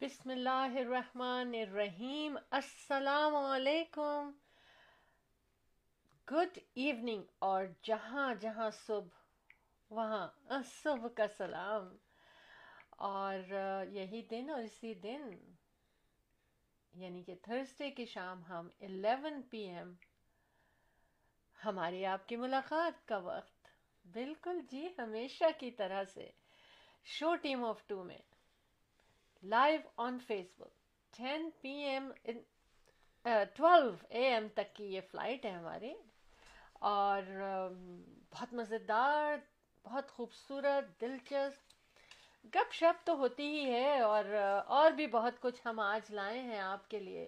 بسم اللہ الرحمن الرحیم۔ السلام علیکم۔ گڈ ایوننگ اور جہاں جہاں صبح، وہاں صبح کا سلام۔ اور یہی دن اور اسی دن یعنی کہ تھرسڈے کی شام ہم الیون پی ایم ہماری آپ کی ملاقات کا وقت۔ بالکل جی ہمیشہ کی طرح سے۔ شو ٹیم آف ٹو میں۔ Live on Facebook ten P M twelve a M تک کی یہ فلائٹ ہے ہماری اور بہت مزیدار بہت خوبصورت دلچسپ گپ شپ تو ہوتی ہی ہے اور اور بھی بہت کچھ ہم آج لائے ہیں آپ کے لیے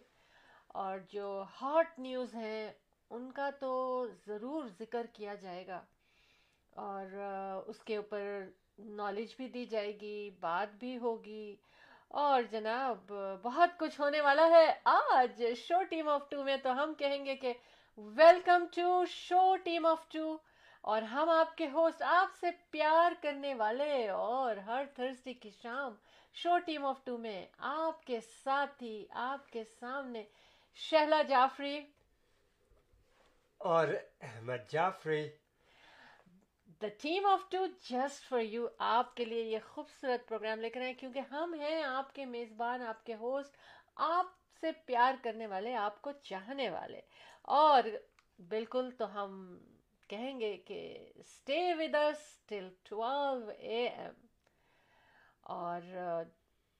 اور جو ہاٹ نیوز ہیں ان کا تو ضرور ذکر کیا جائے گا اور اس کے اوپر نالج بھی دی جائے گی بات بھی ہوگی اور جناب، بہت کچھ ہونے والا ہے۔ آج شو ٹیم آف ٹو میں تو ہم کہیں گے کہ welcome to show time of two. اور ہم آپ کے ہوسٹ، آپ سے پیار کرنے والے۔ اور ہر تھرسڈے کی شام شو ٹیم آف ٹو میں آپ کے ساتھی، آپ کے سامنے شہلا جعفری۔ اور Ahmed Jafri. The time of two just for you آپ کے لیے یہ خوبصورت پروگرام لے کر آئے کیونکہ ہم ہیں آپ کے میزبان، آپ کے ہوسٹ آپ سے پیار کرنے والے، آپ کو چاہنے والے۔ اور بالکل تو ہم کہیں گے کہ stay with us till twelve AM M اور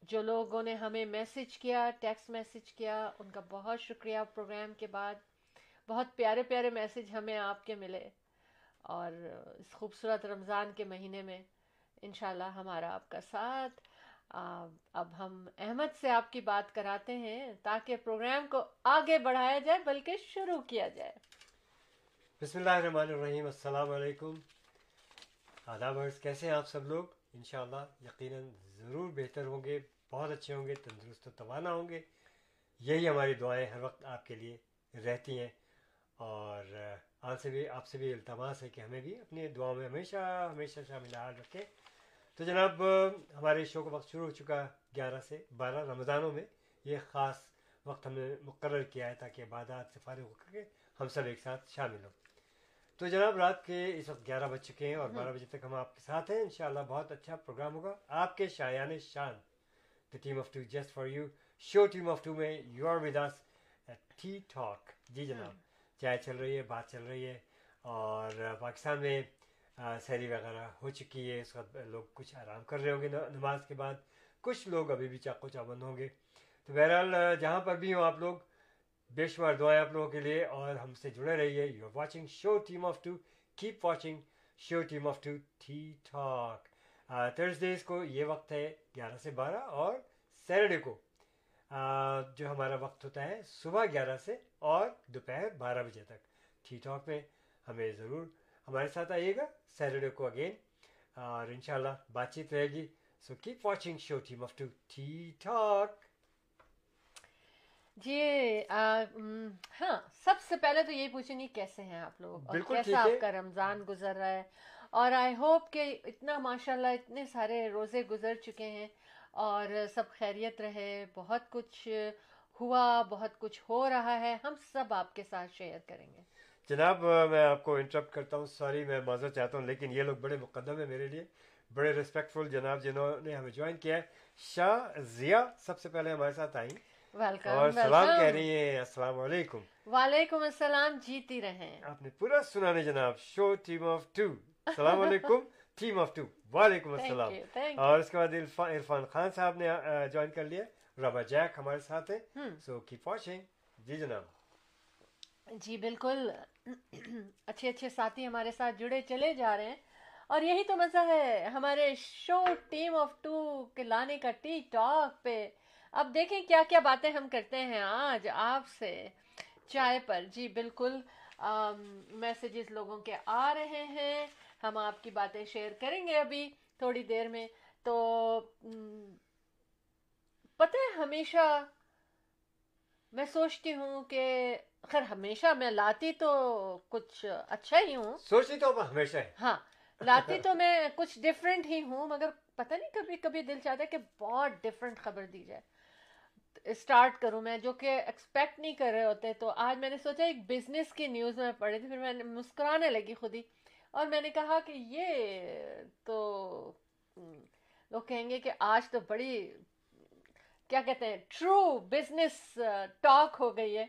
جو لوگوں نے ہمیں میسج کیا ٹیکسٹ میسج کیا، ان کا بہت شکریہ پروگرام کے بعد۔ بہت پیارے پیارے میسج ہمیں آپ کے ملے۔ اور اس خوبصورت رمضان کے مہینے میں انشاءاللہ ہمارا آپ کا ساتھ۔ اب ہم احمد سے آپ کی بات کراتے ہیں تاکہ پروگرام کو آگے بڑھایا جائے بلکہ شروع کیا جائے۔ بسم اللہ الرحمن الرحیم۔ السلام علیکم۔ آداب عرض، کیسے ہیں آپ سب لوگ؟ انشاءاللہ یقیناً ضرور بہتر ہوں گے، بہت اچھے ہوں گے، تندرست و توانا ہوں گے۔ یہی ہماری دعائیں ہر وقت آپ کے لیے رہتی ہیں۔ اور آپ سے بھی آپ سے بھی التماس ہے کہ ہمیں بھی اپنی دعاؤں میں ہمیشہ ہمیشہ شامل حال رکھیں۔ تو جناب، ہمارے شو کا وقت شروع ہو چکا گیارہ سے بارہ رمضانوں میں۔ یہ خاص وقت ہم نے مقرر کیا ہے تاکہ عبادات سے فارغ ہو کر کے ہم سب ایک ساتھ شامل ہوں۔ تو جناب، رات کے اس وقت گیارہ بج چکے ہیں اور بارہ بجے تک ہم آپ کے ساتھ ہیں۔ انشاءاللہ بہت اچھا پروگرام ہوگا۔ آپ کے شایان شان the time of two just for you show time of two میں you are with us tea talk جی جناب۔ چائے چل رہی ہے، بات چل رہی ہے اور پاکستان میں سیری وغیرہ ہو چکی ہے۔ اس وقت لوگ کچھ آرام کر رہے ہوں گے نماز کے بعد۔ کچھ لوگ ابھی بھی چاقو چابند ہوں گے۔ تو بہرحال جہاں پر بھی ہوں آپ لوگ، بے شمار دعائیں آپ لوگوں کے لیے اور ہم سے جڑے رہیے۔ You are watching show time of two keep watching show time of two tea talk Thursdays کو یہ وقت ہے، گیارہ سے بارہ اور سیٹرڈے کو۔ جو ہمارا وقت ہوتا ہے صبح گیارہ سے اور دوپہر بارہ بجے تک۔ ٹھی ٹاک میں ہمیں ضرور ہمارے ساتھ آئیے گا۔ سیٹرڈے کو اگین اور انشاءاللہ بات چیت رہے گی۔ So keep watching show time of two tea talk جی ہاں سب سے پہلے تو یہی پوچھیں نہیں کیسے ہیں آپ لوگ؟ اور کیسا آپ کا رمضان گزر رہا ہے؟ اور آئی ہوپ کہ اتنا ماشاء اللہ اتنے سارے روزے گزر چکے ہیں۔ اور سب خیریت رہے بہت کچھ ہوا بہت کچھ ہو رہا ہے ہم سب آپ کے ساتھ شیئر کریں گے۔ جناب میں آپ کو انٹرپٹ کرتا ہوں سوری میں معذرت چاہتا ہوں لیکن یہ لوگ بڑے مقدم ہیں میرے لیے۔ بڑے ریسپیکٹفل جناب جنہوں نے ہمیں جوائن کیا ہے۔ شاہ ضیا سب سے پہلے ہمارے ساتھ آئیں۔ اور سلام کہہ رہی ہیں السلام علیکم۔ وعلیکم السلام جیتی رہے آپ نے پورا سنا نہیں جناب شو ٹیم آف ٹو السلام علیکم ٹیم آف ٹو وعلیکم السلام۔ اور اس کے بعد عرفان خان صاحب نے جوائن کر لیا ربا جیک ہمارے ساتھ ہیں۔ سو کیپ واچنگ جی جناب۔ جی بالکل۔ اچھے اچھے ساتھی ہمارے ساتھ جڑے چلے جا رہے ہیں۔ اور یہی تو مزہ ہے ہمارے شو ٹیم آف ٹو کے لانے کا ٹی ٹاک پہ۔ اب دیکھیں کیا کیا باتیں ہم کرتے ہیں آج آپ سے۔ چائے پر۔ جی بالکل۔ میسیجز لوگوں کے آ رہے ہیں۔ ہم آپ کی باتیں شیئر کریں گے ابھی تھوڑی دیر میں۔ تو پتہ ہے ہمیشہ میں سوچتی ہوں کہ خیر ہمیشہ میں لاتی تو کچھ اچھا ہی ہوں۔ سوچتی تو ہمیشہ ہاں لاتی تو میں کچھ ڈفرینٹ ہی ہوں مگر پتہ نہیں کبھی کبھی دل چاہتا ہے کہ بہت ڈفرینٹ خبر دی جائے۔ اسٹارٹ کروں میں جو کہ ایکسپیکٹ نہیں کر رہے ہوتے۔ تو آج میں نے سوچا ایک بزنس کی نیوز میں پڑھی تھی پھر میں نے مسکرانے لگی خود ہی۔ اور میں نے کہا کہ یہ تو لوگ کہیں گے کہ آج تو بڑی، کیا کہتے ہیں ٹرو بزنس ٹاک ہو گئی ہے۔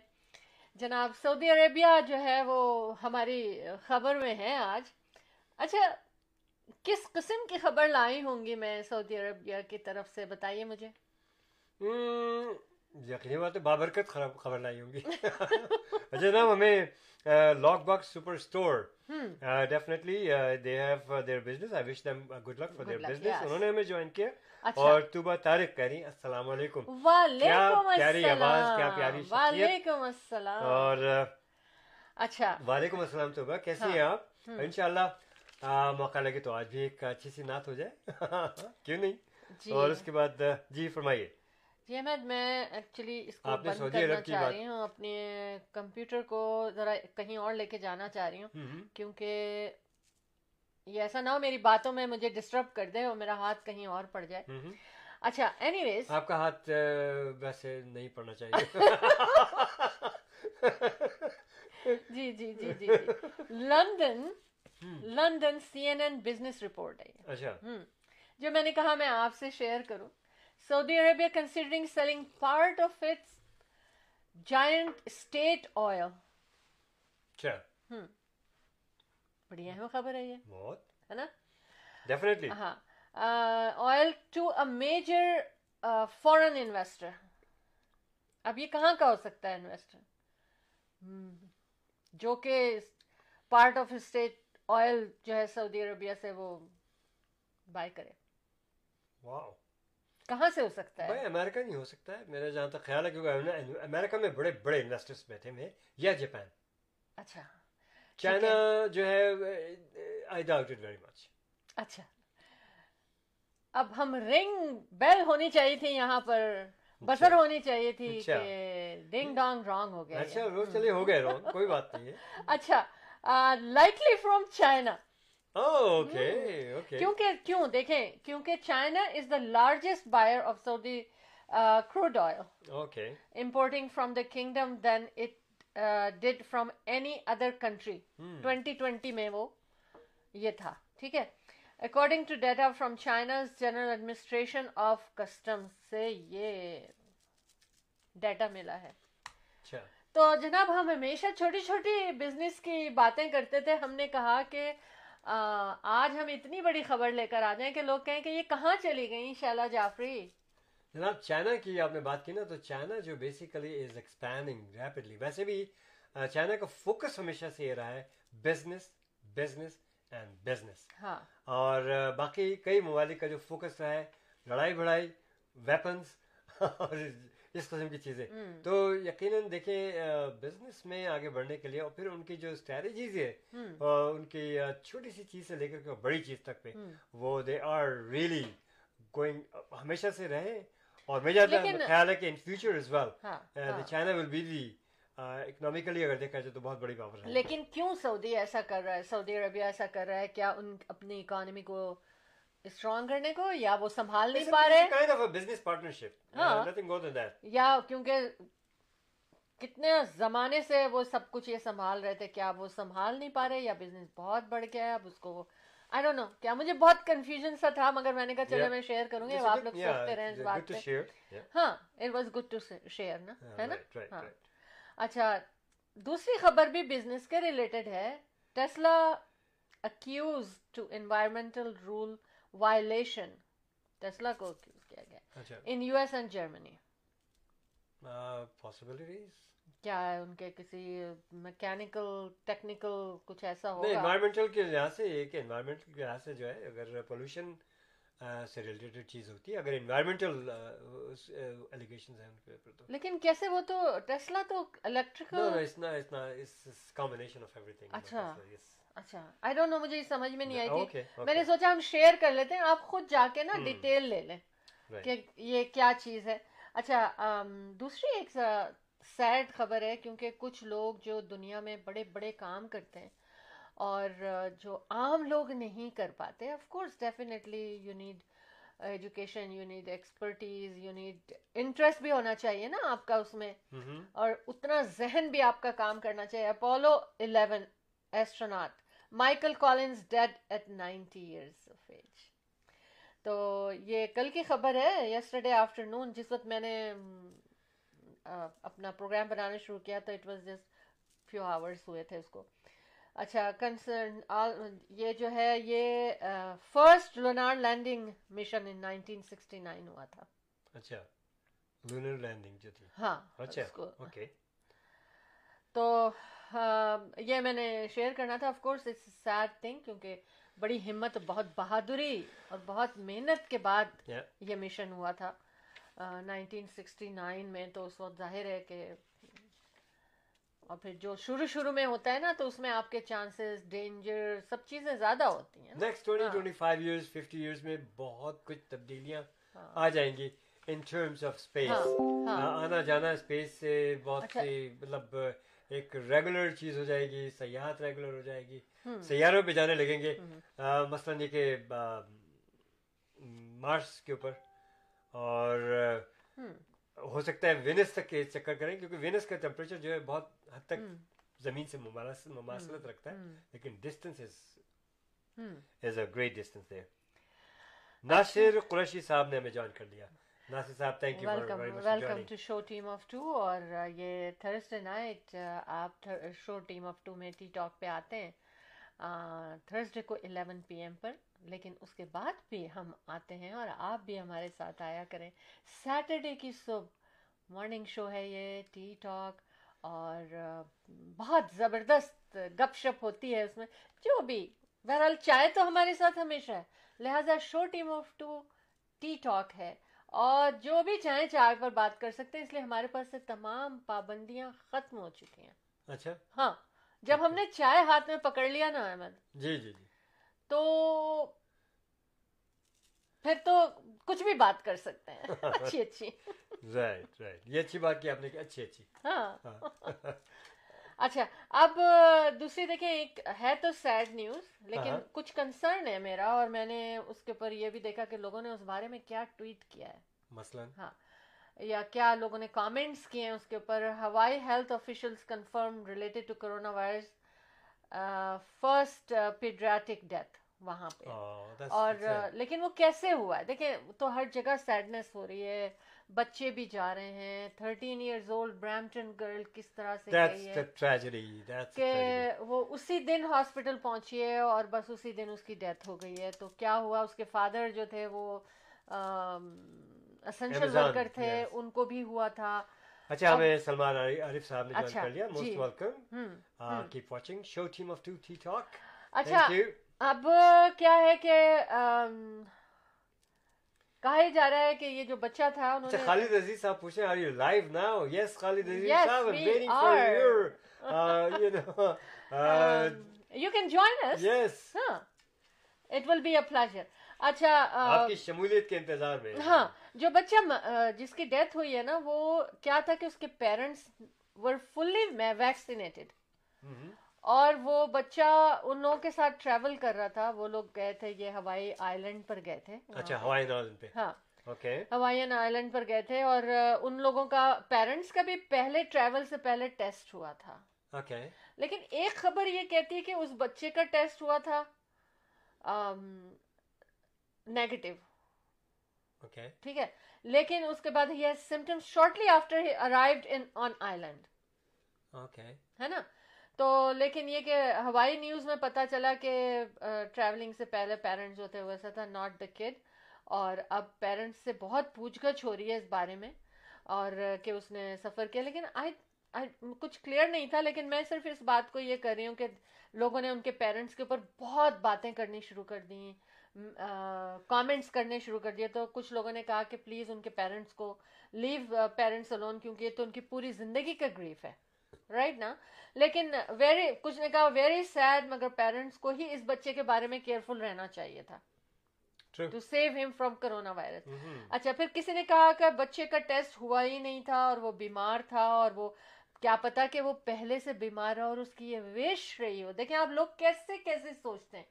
جناب، سعودی عربیہ جو ہے وہ ہماری خبر میں ہے آج۔ اچھا کس قسم کی خبر لائی ہوں گی میں سعودی عربیہ کی طرف سے؟ بتائیے مجھے۔ یقینی بات ہے، بابرکت خبر لائی ہوں گی۔ اچھا جناب، ہمیں lock box super store definitely they have their business I wish them good luck for their business انہوں نے ہمیں جوائن کیا اور توبہ طارق کہہ رہی السلام علیکم وعلیکم پیاری آواز کیا پیاری وعلیکم السلام اور اچھا وعلیکم السلام توبہ کیسی ہیں آپ انشاءاللہ موقع لگے تو آج بھی ایک اچھی سی نعت ہو جائے کیوں نہیں اور اس کے بعد جی فرمائیے جی احمد میں ایکچولی اس کو بند کرنا چاہ رہی ہوں اپنے کمپیوٹر کو ذرا کہیں اور لے کے جانا چاہ رہی ہوں کیونکہ یہ ایسا نہ ہو میری باتوں میں مجھے ڈسٹرب کر دے اور میرا ہاتھ کہیں اور پڑ جائے۔ اچھا اینی ویز آپ کا ہاتھ ویسے نہیں پڑنا چاہیے۔ جی جی جی جی London London C N N business report ہے اچھا۔ جو میں نے کہا میں آپ سے شیئر کروں۔ Saudi Arabia considering selling part of giant state oil اچھا بڑی اہم خبر ہے یہ۔ بہت۔ ہے نا؟ ڈیفینیٹلی ہاں۔ Oil to a major foreign investor اب یہ کہاں کا ہو سکتا ہے انویسٹر جو کہ پارٹ آف اسٹیٹ آئل جو ہے سعودی عربیہ سے وہ بائی کرے۔ واو کہاں سے ہو سکتا ہے؟ بھائی امریکہ نہیں ہو سکتا ہے میرا جہاں تک خیال ہے کیونکہ امریکہ میں بڑے بڑے انویسٹرس بیٹھے ہوئے یا جاپان۔ اچھا۔ چائنا جو ہے I doubt it very much اچھا۔ اب ہم رنگ بیل ہونی چاہیے تھی یہاں پر بسر ہونی چاہیے تھی کہ ڈنگ ڈانگ رانگ ہو گیا۔ اچھا چلے ہو گئے رانگ کوئی بات نہیں ہے۔ اچھا۔ لائکلی فرام چائنا کیونکہ کیوں دیکھیں کیونکہ China is the largest buyer of Saudi crude oil importing from the kingdom then it did from any other country twenty twenty میں وہ یہ تھا ٹھیک ہے؟ According to data from China's general administration of custom سے یہ data ملا ہے۔ تو جناب ہم ہمیشہ چھوٹی چھوٹی بزنس کی باتیں کرتے تھے۔ ہم نے کہا کہ آج ہم اتنی بڑی خبر لے کر آ جائیں کہ لوگ کہیں کہ یہ کہاں چلی گئی شیلا جعفری؟ جناب چائنا کی آپ نے بات کی نا تو چائنا جو بیسیکلی از ایکسپینڈنگ ریپڈلی ویسے بھی چائنا کا فوکس ہمیشہ سے یہ رہا ہے بزنس بزنس اینڈ بزنس ہاں۔ اور باقی کئی ممالک کا جو فوکس رہا ہے لڑائی بڑھائی ویپنس اور اس قسم کی چیزیں۔ تو یقیناً دیکھیں بزنس میں آگے بڑھنے کے لیے اور پھر ان کی جو اسٹریٹجیز ہے ان کی چھوٹی سی چیز سے لے کر کے بڑی چیز تک پہ وہ دے آر ریئلی گوئنگ ہمیشہ سے رہے اور میرا خیال ہے کہ in future is well China will be the economically اگر دیکھا جائے تو بہت بڑی پاور ہے۔ لیکن کیوں سعودی ایسا کر رہا ہے سعودی عربیہ ایسا کر رہا ہے؟ کیا ان اپنی اکانومی کو اسٹرانگ کرنے کو یا وہ سنبھال نہیں پا رہے؟ پارٹنرشپ یا کیونکہ کتنے زمانے سے وہ سب کچھ یہ سنبھال رہے تھے کیا وہ سنبھال نہیں پا رہے یا بزنس بہت بڑھ گیا ہے؟ اب اس کو آئی ڈونٹ نو کیا مجھے بہت کنفیوژن سا تھا مگر میں نے کہا چلو میں شیئر کروں گی اب آپ لوگ سوچتے رہے اس بات پہ۔ ہاں it was good to share نا ہے نا؟ ہاں۔ اچھا دوسری خبر بھی بزنس کے ریلیٹڈ ہے۔ Tesla accused to environmental rule violation Tesla کو اکیوز کیا گیا. In U S and Germany کیا ہے ان کے کسی میکینکل ٹیکنیکل کچھ ایسا ہوگا؟ انوائرمنٹل کے لحاظ سے کہ انوائرمنٹل کے لحاظ سے جو ہے اگر پولوشن سے ریلیٹڈ چیز ہوتی ہے اگر انوائرمنٹل ایلیگیشنز ہیں ان کے اوپر تو۔ لیکن کیسے وہ تو ٹیسلا تو electrical no no it's not it's combination اچھا۔ اچھا آئی ڈونٹ نو مجھے سمجھ میں نہیں آئی تھی۔ میں نے سوچا ہم شیئر کر لیتے ہیں آپ خود جا کے نا ڈیٹیل لے لیں کہ یہ کیا چیز ہے۔ اچھا دوسری ایک سیڈ خبر ہے کیونکہ کچھ لوگ جو دنیا میں بڑے بڑے کام کرتے ہیں اور جو عام لوگ نہیں کر پاتے of course definitely you need education you need expertise you need interest بھی ہونا چاہیے نا آپ کا اس میں۔ ہوں اور اتنا ذہن بھی آپ کا کام کرنا چاہیے۔ Apollo eleven astronaut Michael Collins dead at ninety years of age تو یہ کل کی خبر ہے یسٹرڈے آفٹر نون جس وقت میں نے اپنا پروگرام بنانا شروع کیا تو it was just few hours ہوئے تھے اس کو۔ اچھا کنسرن یہ جو ہے یہ first lunar landing mission in nineteen sixty nine ہوا تھا۔ اچھا لینڈنگ جو تھی۔ ہاں اچھا اوکے تو یہ میں نے شیئر کرنا تھا of course it's sad thing کیونکہ بڑی ہمت بہت بہادری اور بہت محنت کے بعد یہ مشن ہوا تھا۔ نائنٹین سکسٹی نائن میں تو اس وقت ظاہر ہے کہ اور پھر جو شروع شروع میں ہوتا ہے نا تو اس میں آپ کے چانسز ڈینجر سب چیزیں زیادہ ہوتی ہیں next twenty twenty five years fifty years میں بہت کچھ تبدیلیاں آ جائیں گی ان ٹرمس آف اسپیس آنا جانا اسپیس سے بہت سی مطلب ایک ریگولر چیز ہو جائے گی سیاحت ریگولر ہو جائے گی۔ سیاروں پہ جانے لگیں گے۔ مثلاً یہ کہ مارس کے اوپر۔ اور ہو سکتا ہے وینس تک کے چکر کریں کیونکہ وینس کا ٹیمپریچر جو ہے بہت حد تک زمین سے مماثلت رکھتا ہے لیکن distance is is a great distance there Nasir Qureshi صاحب نے ہمیں جوائن کر لیا ناصر صاحب thank you welcome to show team of two اور یہ تھرسڈے نائٹ آپ شو ٹیم آف ٹو میں ٹی ٹاک پہ آتے ہیں. تھرسڈے کو الیون پی ایم پر لیکن اس کے بعد بھی ہم آتے ہیں اور آپ بھی ہمارے ساتھ آیا کریں. سیٹرڈے کی صبح مارننگ شو ہے یہ ٹی ٹاک اور بہت زبردست گپ شپ ہوتی ہے اس میں. جو بھی بہرحال چائے تو ہمارے ساتھ ہمیشہ ہے. لہٰذا show team of two T Talk ہے. اور جو بھی چاہیں چائے پر بات کر سکتے ہیں اس لیے ہمارے پاس سے تمام پابندیاں ختم ہو چکی ہیں۔ اچھا۔ ہاں جب ہم نے چائے ہاتھ میں پکڑ لیا نا احمد۔ جی جی جی۔ تو پھر تو کچھ بھی بات کر سکتے ہیں۔ اچھی اچھی۔ رائٹ رائٹ یہ اچھی بات کی آپ نے اچھی اچھی۔ ہاں۔ اچھا اب دوسری دیکھیں ایک ہے تو سیڈ نیوز لیکن کچھ کنسرن ہے میرا اور میں نے اس کے اوپر یہ بھی دیکھا کہ لوگوں نے اس بارے میں کیا ٹویٹ کیا ہے۔ مثلا؟ ہاں یا کیا لوگوں نے کامنٹس کیے ہیں اس کے اوپر؟ Hawaii health officials confirm related to corona virus first pediatric death وہاں پہ۔ اور لیکن وہ کیسے ہوا ہے؟ دیکھیں تو ہر جگہ سیڈنس ہو رہی ہے۔ بچے بھی جا رہے ہیں۔ Thirteen years old Brampton girl کس طرح سے گئی ہے کہ وہ اسی دن ہاسپٹل پہنچی ہے اور بس اسی دن اس کی ڈیتھ ہو گئی ہے۔ تو کیا ہوا؟ اس کے فادر جو تھے وہ اسینشل ورکر تھے ان کو بھی ہوا تھا۔ اچھا ہمیں سلمان عارف صاحب نے جوائن کر لیا most welcome keep watching show team of two T Talk اچھا اب کیا ہے کہ کہا جا رہا ہے کہ یہ جو بچہ تھا انہوں نے خالد عزیز صاحب پوچھیں are you live now? Yes خالد عزیز صاحب I'm waiting for your uh, you know uh, you can join us. Yes. Huh. it will be a pleasure. اچھا آپ کی شمولیت کے انتظار میں ہاں جو بچہ جس کی ڈیتھ ہوئی ہے نا وہ کیا تھا کہ اس کے پیرنٹس ور فلی ویکسینیٹڈ اور وہ بچہ ان لوگوں کے ساتھ ٹریول کر رہا تھا وہ لوگ گئے تھے یہ ہوائی آئی لینڈ پر گئے تھے۔ اچھا ہوائی پہ۔ ہاں۔ ہوائین آئلینڈ پر گئے تھے اور ان لوگوں کا پیرنٹس کا بھی پہلے ٹریول سے پہلے ٹیسٹ ہوا تھا۔ لیکن ایک خبر یہ کہتی ہے کہ اس بچے کا ٹیسٹ ہوا تھا نیگیٹو ٹھیک ہے۔ لیکن اس کے بعد ہی symptoms shortly after arrived in on island ہے نا؟ تو لیکن یہ کہ ہوائی نیوز میں پتا چلا کہ ٹریولنگ سے پہلے پیرنٹس جو تھے ویسا تھا ناٹ دا کڈ اور اب پیرنٹس سے بہت پوچھ گچھ ہو رہی ہے اس بارے میں، اور کہ اس نے سفر کیا۔ لیکن آئی کچھ کلیئر نہیں تھا، لیکن میں صرف اس بات کو یہ کر رہی ہوں کہ لوگوں نے ان کے پیرنٹس کے اوپر بہت باتیں کرنی شروع کر دی کامنٹس کرنے شروع کر دیے۔ تو کچھ لوگوں نے کہا کہ پلیز ان کے پیرنٹس کو لیو پیرنٹس الون کیونکہ یہ تو ان کی پوری زندگی کا گریف ہے۔ رائٹ نا لیکن ویری کچھ نے کہا ویری سیڈ مگر پیرنٹس کو ہی اس بچے کے بارے میں کیئرفل رہنا چاہیے تھا ٹو سیو ہم فرام کرونا وائرس اچھا پھر کسی نے کہا کہ بچے کا ٹیسٹ ہوا ہی نہیں تھا اور وہ بیمار تھا اور وہ کیا پتا کہ وہ پہلے سے بیمار ہے اور اس کی یہ ویش رہی ہو دیکھیں آپ لوگ کیسے کیسے سوچتے ہیں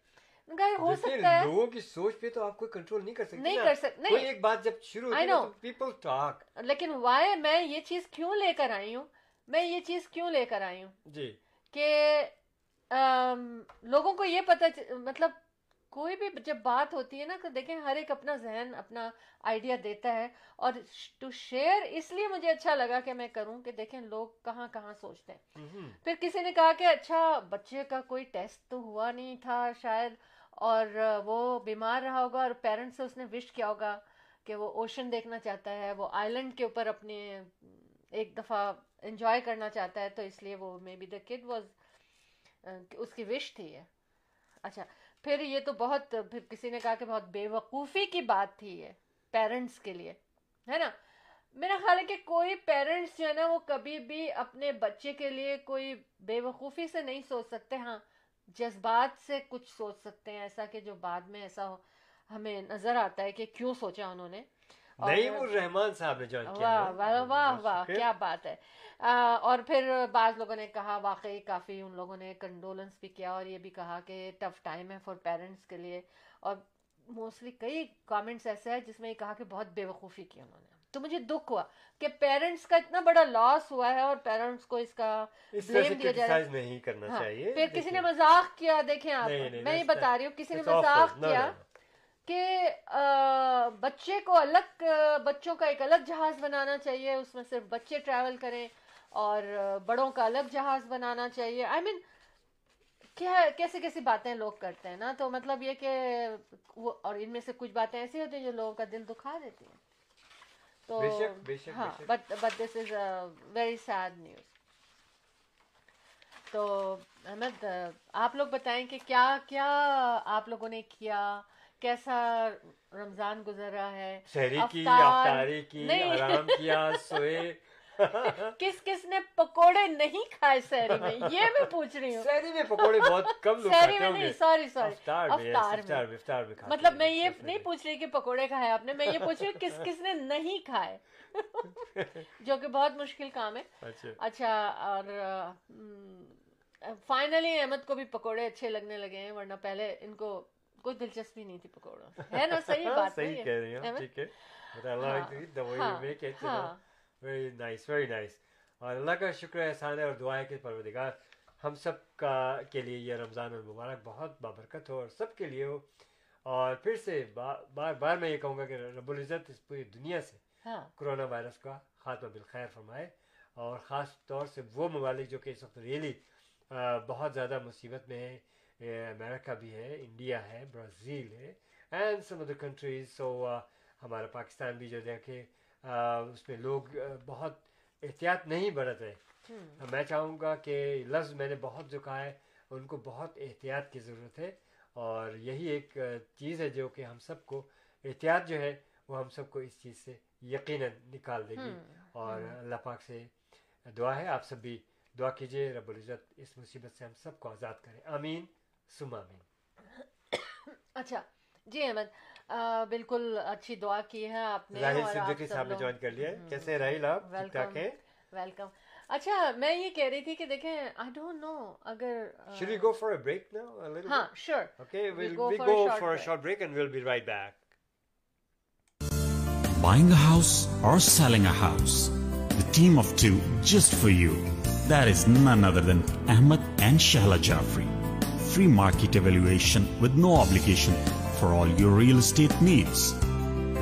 ہو سکتا ہے لوگوں کی سوچ پہ تو آپ کوئی کنٹرول نہیں کر سکتے نہیں۔ کر سک- نہیں۔ ایک بات جب شروع ہوتی ہے پیپل ٹاک لیکن وائی میں یہ چیز کیوں لے کر آئی ہوں میں یہ چیز کیوں لے کر آئی ہوں؟ جی۔ کہ لوگوں کو یہ پتہ چ- مطلب کوئی بھی جب بات ہوتی ہے نا کہ دیکھیں ہر ایک اپنا ذہن اپنا آئیڈیا دیتا ہے اور ٹو شیئر اس لیے مجھے اچھا لگا کہ میں کروں کہ دیکھیں لوگ کہاں کہاں سوچتے ہیں۔ پھر کسی نے کہا کہ اچھا بچے کا کوئی ٹیسٹ تو ہوا نہیں تھا شاید اور وہ بیمار رہا ہوگا اور پیرنٹس سے اس نے وش کیا ہوگا کہ وہ اوشن دیکھنا چاہتا ہے وہ آئی لینڈ کے اوپر اپنے ایک دفعہ انجوائے کرنا چاہتا ہے تو اس لیے وہ may be the could was اس کی وش تھی یہ۔ اچھا پھر یہ تو بہت، پھر کسی نے کہا کہ بہت بے وقوفی کی بات تھی یہ پیرنٹس کے لیے، ہے نا؟ میرا خیال ہے کہ کوئی پیرنٹس جو ہے نا، وہ کبھی بھی اپنے بچے کے لیے کوئی بے وقوفی سے نہیں سوچ سکتے۔ ہاں جذبات سے کچھ سوچ سکتے ہیں، ایسا کہ جو بعد میں ایسا ہو، ہمیں نظر آتا ہے کہ کیوں سوچا انہوں نے۔ اور- نہیں وہ رحمان صاحب نے جوائن کیا واہ۔ واہ واہ۔ کیا بات ہے اور پھر بعض لوگوں نے کہا واقعی کافی ان لوگوں نے کنڈولنس بھی کیا اور یہ بھی کہا کہ ٹف ٹائم ہے فار پیرنٹس کے لیے اور موسٹلی کئی کامنٹس ایسے ہیں جس میں یہ کہا کہ بہت بے وقوفی کی انہوں نے تو مجھے دکھ ہوا کہ پیرنٹس کا اتنا بڑا لاس ہوا ہے اور پیرنٹس کو اس کا blame دیا جا رہا ہے criticize نہیں کرنا ہاں، چاہیے پھر کسی نے۔ مذاق کیا دیکھیں آپ میں یہ بتا رہی ہوں کسی نے. مذاق کیا. کہ بچے کو الگ بچوں کا ایک الگ جہاز بنانا چاہیے اس میں صرف بچے ٹریول کریں اور بڑوں کا الگ جہاز بنانا چاہیے۔ آئی مین کیا کیسی کیسی باتیں لوگ کرتے ہیں نا؟ تو مطلب یہ کہ وہ اور ان میں سے کچھ باتیں ایسی ہوتی ہیں جو لوگوں کا دل دکھا دیتی ہیں۔ تو ہاں۔ But but this is very sad news تو احمد آپ لوگ بتائیں کہ کیا کیا آپ لوگوں نے کیا؟ کیسا رمضان گزر رہا ہے؟ شہری کی افطار- افطاری کی۔ آرام کیا سوئے۔ کس کس نے پکوڑے نہیں کھائے سحری میں؟ یہ میں پوچھ رہی ہوں۔ شہری میں پکوڑے بہت کم لوگ سحری میں نہیں سوری سوری۔ افطار میں مطلب میں یہ. نہیں پوچھ رہی کہ پکوڑے کھائے آپ نے میں یہ پوچھ رہی ہوں کس کس نے نہیں کھائے جو کہ بہت مشکل کام ہے۔ اچھا۔ اچھا اور فائنلی احمد کو بھی پکوڑے اچھے لگنے لگے ہیں ورنہ پہلے ان کو کوئی دلچسپی نہیں تھی پکوڑوں ہے نا صحیح بات صحیح کہہ رہی ہیں احمد؟ ٹھیک ہے like it, the way you make it, you know. Very nice very nice اور اللہ کا شکر احسان ہے اور دعا ہے کہ پروردگار ہم سب کا کے لیے یہ رمضان المبارک بہت بابرکت ہو اور سب کے لیے ہو اور پھر سے با- بار بار میں یہ کہوں گا کہ رب العزت اس پوری دنیا سے کرونا وائرس کا خاتمہ بالخیر فرمائے اور خاص طور سے وہ ممالک جو کہ اس وقت ریئلی بہت زیادہ مصیبت میں ہے. امریکہ بھی ہے انڈیا ہے برازیل ہے and some other countries so ہمارا پاکستان بھی جو دیکھے اس میں لوگ بہت احتیاط نہیں برت رہے میں چاہوں گا کہ لفظ میں نے بہت جو کہا ہے ان کو بہت احتیاط کی ضرورت ہے اور یہی ایک چیز ہے جو کہ ہم سب کو احتیاط جو ہے وہ ہم سب کو اس چیز سے یقیناً نکال دے گی اور اللہ پاک سے دعا ہے آپ سب بھی دعا کیجیے رب العزت اس مصیبت سے ہم سب کو آزاد سم آمین اچھا جی احمد بالکل اچھی دعا کی ہے آپ نے ویلکم اچھا میں یہ کہہ رہی تھی کہ دیکھیں آئی ڈونٹ نو اگر شری گو فور بریک ہاں بائنگ ہاؤس اور selling a house team of two just for you there is none other than Ahmed and Shehla Jafri free market evaluation with no obligation for all your real estate needs.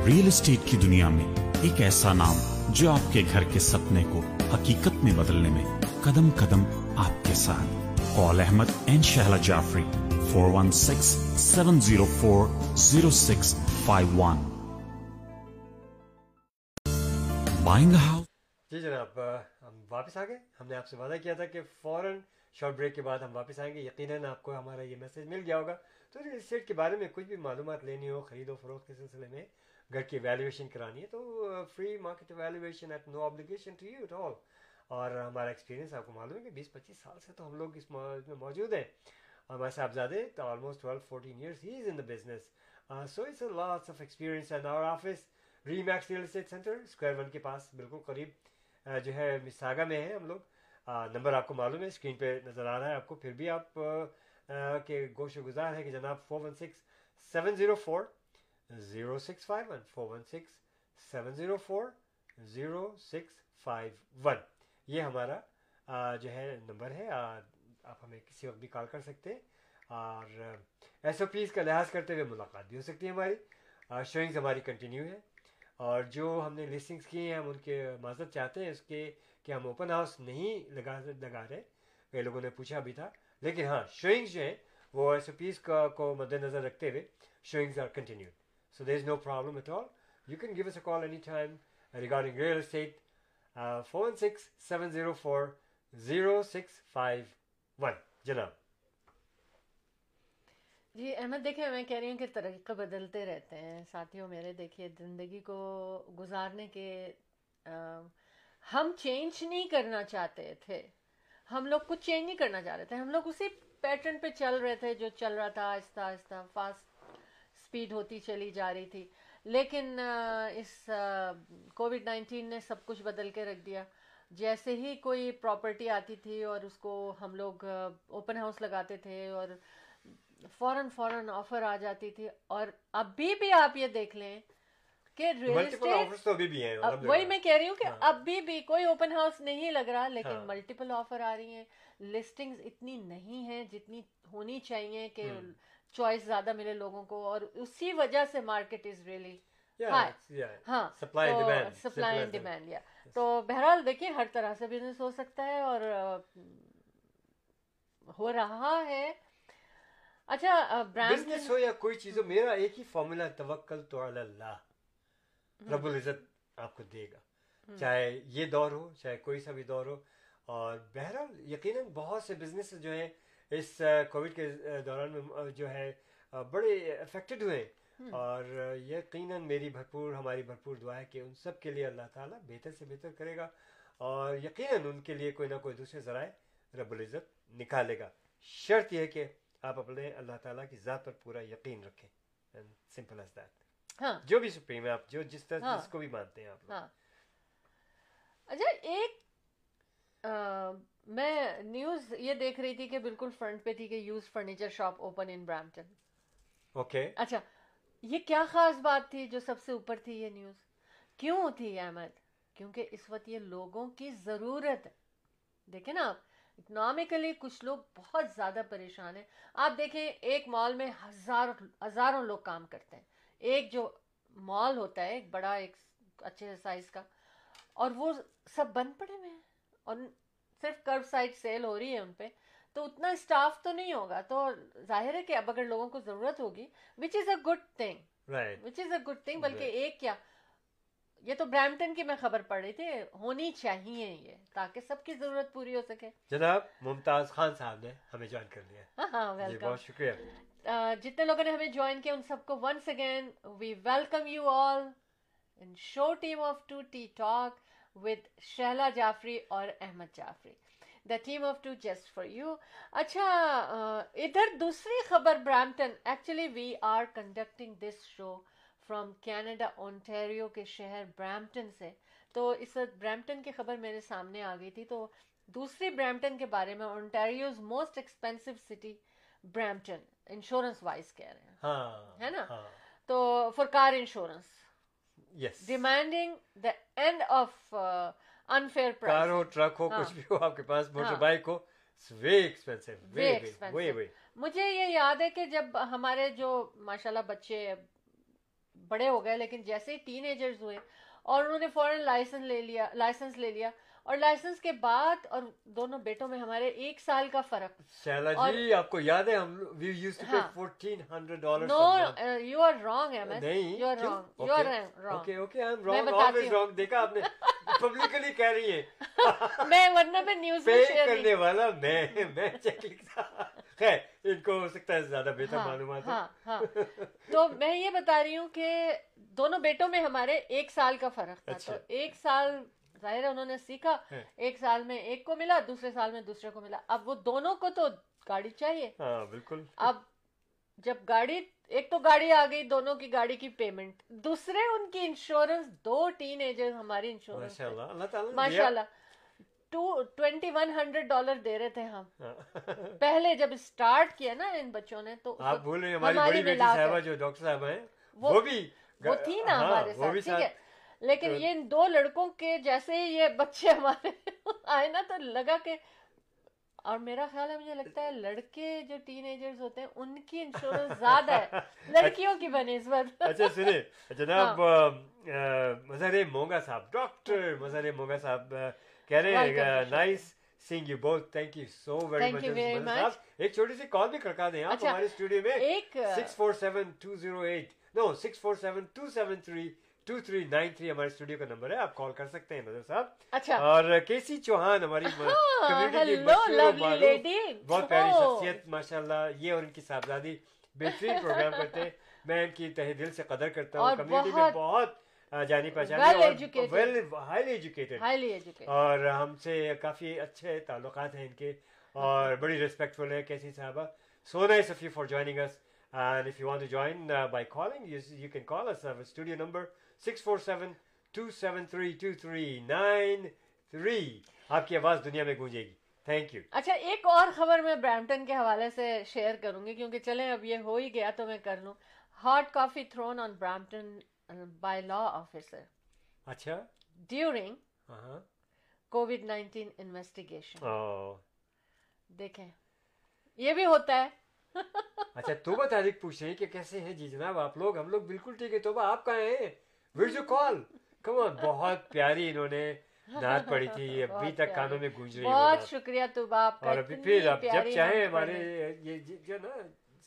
Real estate کی دنیا میں ایک ایسا نام جو آپ کے گھر کے سپنے کو حقیقت میں بدلنے میں قدم قدم آپ کے ساتھ قول احمد این شہلا جعفری فور جی جناب، ہم واپس آ گئے۔ ہم نے آپ سے وعدہ کیا تھا کہ فوراً شارٹ بریک کے بعد ہم واپس آئیں گے. یقیناً آپ کو ہمارا یہ میسج مل گیا ہوگا. تو ریل اسٹیٹ کے بارے میں کچھ بھی معلومات لینی ہو، خرید و فروخت کے سلسلے میں گھر کی ویلیویشن کرانی ہے، تو free market valuation at no obligation to you at all. اور ہمارا ایکسپیرینس آپ کو معلوم ہے کہ بیس پچیس سال سے تو ہم لوگ اس میں موجود ہیں. اور ہمارے صاحبزادے، تو almost twelve fourteen years he is in the business so it's a lots of experience and our office Remax Real Estate Centre Square One کے پاس، بالکل قریب جو ہے مساگا میں ہے ہم لوگ. نمبر آپ کو معلوم ہے اسکرین پہ نظر آ رہا ہے آپ کو، پھر بھی آپ کے گوشت گزار ہے کہ جناب four one six seven zero four zero six five one four one six seven zero four zero six five one یہ ہمارا جو ہے نمبر ہے آپ ہمیں کسی وقت بھی کال کر سکتے ہیں۔ اور ایس او پیز کا لحاظ کرتے ہوئے ملاقات بھی ہو سکتی ہے ہماری۔ شوئنگز ہماری کنٹینیو ہے۔ اور جو ہم نے لسٹنگس کی ہیں، ہم ان کے معذرت چاہتے ہیں اس کے کہ ہم اوپن ہاؤس نہیں لگا لگا رہے۔ کئی لوگوں نے پوچھا بھی تھا۔ لیکن ہاں شوئنگس جو ہیں، وہ ایس او پیز کا کو مد نظر رکھتے ہوئے showings are continue so there is no problem at all you can give us a call any time regarding real estate four six seven zero four zero six five one جناب۔ جی احمد، دیکھیں، میں کہہ رہی ہوں کہ طریقے بدلتے رہتے ہیں۔ ساتھیوں، میرے دیکھیے، زندگی کو گزارنے کے ہم چینج نہیں کرنا چاہتے تھے۔ ہم لوگ کچھ چینج نہیں کرنا چاہ رہے تھے۔ ہم لوگ اسی پیٹرن پہ چل رہے تھے جو چل رہا تھا، آہستہ آہستہ فاسٹ اسپیڈ ہوتی چلی جا رہی تھی۔ لیکن اس کووڈ نائنٹین نے سب کچھ بدل کے رکھ دیا۔ جیسے ہی کوئی پراپرٹی آتی تھی اور اس کو ہم لوگ اوپن ہاؤس لگاتے تھے اور فوراً فوراً آفر آ جاتی تھی اور ابھی بھی آپ یہ دیکھ لیں کہ ریئل اسٹیٹ وہی میں کہہ رہی ہوں کہ ابھی بھی کوئی اوپن ہاؤس نہیں لگ رہا لیکن ملٹیپل آفر آ رہی ہیں۔ لسٹنگ اتنی نہیں ہیں جتنی ہونی چاہیے کہ چوائس زیادہ ملے لوگوں کو اور اسی وجہ سے مارکیٹ از ریئلی ہاں سپلائی اینڈ ڈیمانڈ یا تو بہرحال دیکھیے ہر طرح سے بزنس ہو سکتا ہے اور ہو رہا ہے۔ اچھا بزنس ہو یا کوئی چیز ہو میرا ایک ہی فارمولا توکل تو اللہ۔ رب العزت آپ کو دے گا۔ چاہے یہ دور ہو چاہے کوئی سا بھی دور ہو۔ اور بہرحال یقیناً بہت سے بزنس جو ہیں اس کووڈ کے دوران میں جو ہے بڑے افیکٹڈ ہوئے۔ اور یقیناً میری بھرپور ہماری بھرپور دعا ہے کہ ان سب کے لیے اللہ تعالیٰ بہتر سے بہتر کرے گا۔ اور یقیناً ان کے لیے کوئی نہ کوئی دوسرے ذرائع رب العزت نکالے گا۔ شرط یہ کہ آپ اپنے اللہ تعالیٰ کی ذات پر پورا یقین رکھیں. سمپل ایز دیٹ جو بھی سپریم ہے آپ جو جس طرح ہاں. جس کو بھی مانتے ہیں آپ ہاں. اچھا ایک میں نیوز یہ دیکھ رہی تھی کہ بالکل فرنٹ پہ تھی کہ used furniture shop open in Brampton. Okay. اچھا یہ کیا خاص بات تھی جو سب سے اوپر تھی یہ نیوز؟ کیوں تھی احمد؟ کیونکہ اس وقت یہ لوگوں کی ضرورت ہے. دیکھیں نا آپ اکنامکلی کچھ لوگ بہت زیادہ پریشان ہیں۔ آپ دیکھیں ایک مال میں ہزار ہزاروں لوگ کام کرتے ہیں۔ ایک جو مال ہوتا ہے ایک بڑا ایک اچھے سائز کا اور وہ سب بند پڑے ہوئے ہیں۔ اور صرف کرو سائڈ سیل ہو رہی ہے ان پہ۔ تو اتنا اسٹاف تو نہیں ہوگا۔ تو ظاہر ہے کہ اب اگر لوگوں کو ضرورت ہوگی which is a good thing which is a good thing بلکہ ایک کیا؟ یہ تو برامٹن کی میں خبر پڑھ رہی تھی ہونی چاہیے یہ تاکہ سب کی ضرورت پوری ہو سکے۔ جناب ممتاز خان صاحب نے ہمیں جوائن کر لیا۔ ہاں ہاں جی، ویلکم بہت شکریہ۔ جتنے لوگوں نے ہمیں جوائن کیا ان سب کو once again we welcome you all in show team of two T Talk with Shehla Jafri اور Ahmed Jafri the team of two just for you اچھا ادھر دوسری خبر Brampton actually we are conducting this show from Canada Ontario کے شہر Brampton سے۔ تو اس وقت برامپٹن کی خبر میرے سامنے آ گئی تھی۔ تو دوسری برامپٹن کے بارے میں Ontario's most expensive city Brampton insurance wise کہہ رہے ہیں۔ ہے نا؟ تو for car insurance demanding the end of unfair car who truck ہو کچھ بھی ہو آپ کے پاس موٹر بائک ہو مجھے یہ یاد ہے کہ جب ہمارے جو ماشاء اللہ بچے بڑے ہو گئے لیکن جیسے ہی ٹین ایجرز ہوئے اور انہوں نے فوراً لائسنس لے لیا لائسنس لے لیا اور لائسنس کے بعد اور دونوں بیٹوں میں ہمارے ایک سال کا فرق۔ سیلا جی آپ کو یاد ہے ہم we used to pay 1400 no you wrong you wrong you wrong okay okay am wrong wrong دیکھا آپ نے کہہ رہی ہے میں ورنہ میں نیوز میں شیئر کرنے والا میں میں چیک لکھتا۔ خیر ان کو ہو سکتا ہے زیادہ بہتر ہاں، معلومات ہاں ہاں۔ تو میں یہ بتا رہی ہوں کہ دونوں بیٹوں میں ہمارے ایک سال کا فرق تھا۔ اچھا۔ تو ایک سال ظاہر ہے انہوں نے سیکھا ہاں۔ ایک سال میں ایک کو ملا دوسرے سال میں دوسرے کو ملا۔ اب وہ دونوں کو تو گاڑی چاہیے۔ ہاں بالکل۔ اب جب گاڑی ایک تو گاڑی آ گئی دونوں کی گاڑی کی پیمنٹ۔ دوسرے ان کی انشورنس دو ٹین ایجر ہماری انشورنس ماشاء اللہ ٹوینٹی ون ہنڈریڈ ڈالر دے رہے تھے ہم۔ ہاں۔ پہلے جب اسٹارٹ کیا نا ان بچوں نے تو آپ بول رہے ہماری بڑی بیٹی صاحبہ جو ڈاکٹر صاحب ہیں وہ- بھی وہ تھی نا ہاں، ہمارے ساتھ ٹھیک ہے۔ لیکن یہ ان دو لڑکوں کے جیسے یہ بچے ہمارے آئے نا تو لگا کہ اور میرا خیال ہے مجھے لگتا ہے لڑکے جو ٹین ایجرز ہوتے ہیں ان کی انشورنس زیادہ ہے۔ لڑکیوں کی اس وقت اچھا سنیں۔ جناب ہاں۔ مظہر مونگا صاحب ڈاکٹر مظہر مونگا صاحب کہہ نائس سینگ یو بہت thank you so very much much. ایک چھوٹی سی کال بھی کھڑکا دیں آپ ہمارے اسٹوڈیو میں six four seven two zero eight nine six four seven two seven three two three nine three ہمارے اسٹوڈیو کا نمبر ہے آپ کال کر سکتے ہیں مظہر صاحب اچھا اور کیسی چوہان ہماری بہت پیاری شخصیت ماشاء اللہ یہ اور ان کی صاحبزادی بہترین پروگرام کرتے ہیں میں ان کی تہ دل سے قدر کرتا ہوں کمیونٹی میں بہت جانی well پہچانی educated. Well highly educated highly educated اور ہم سے کافی اچھے تعلقات ہیں ان کے اور بڑی ریسپیکٹفل ہے کیسی صاحبہ؟ So nice of you for joining us and if you want to join by calling you can call us studio number six four seven two seven three two three nine three آپ کی آواز دنیا میں گونجے گی. Thank you اچھا ایک اور خبر میں برامپٹن کے حوالے سے شیئر کروں گی کیونکہ چلیں اب یہ ہو ہی گیا تو میں کر لوں. Hot coffee thrown on Brampton by law officer اچھا ڈیورنگ کووڈ نائنٹین انویسٹیگیشن دیکھیں یہ بھی ہوتا ہے اچھا توبہ تاریخ پوچھ رہے ہیں کہ کیسے ہیں جی جناب آپ لوگ ہم لوگ بالکل ٹھیک ہے توبہ آپ کہاں ہیں ویئر یو کال کم بہت پیاری انہوں نے نعت پڑھی تھی ابھی تک کانوں۔ میں گونج رہی ہے بہت۔ شکریہ تو باپ کا اور ابھی پھر اب جب چاہیں ہمارے۔ یہ جو نا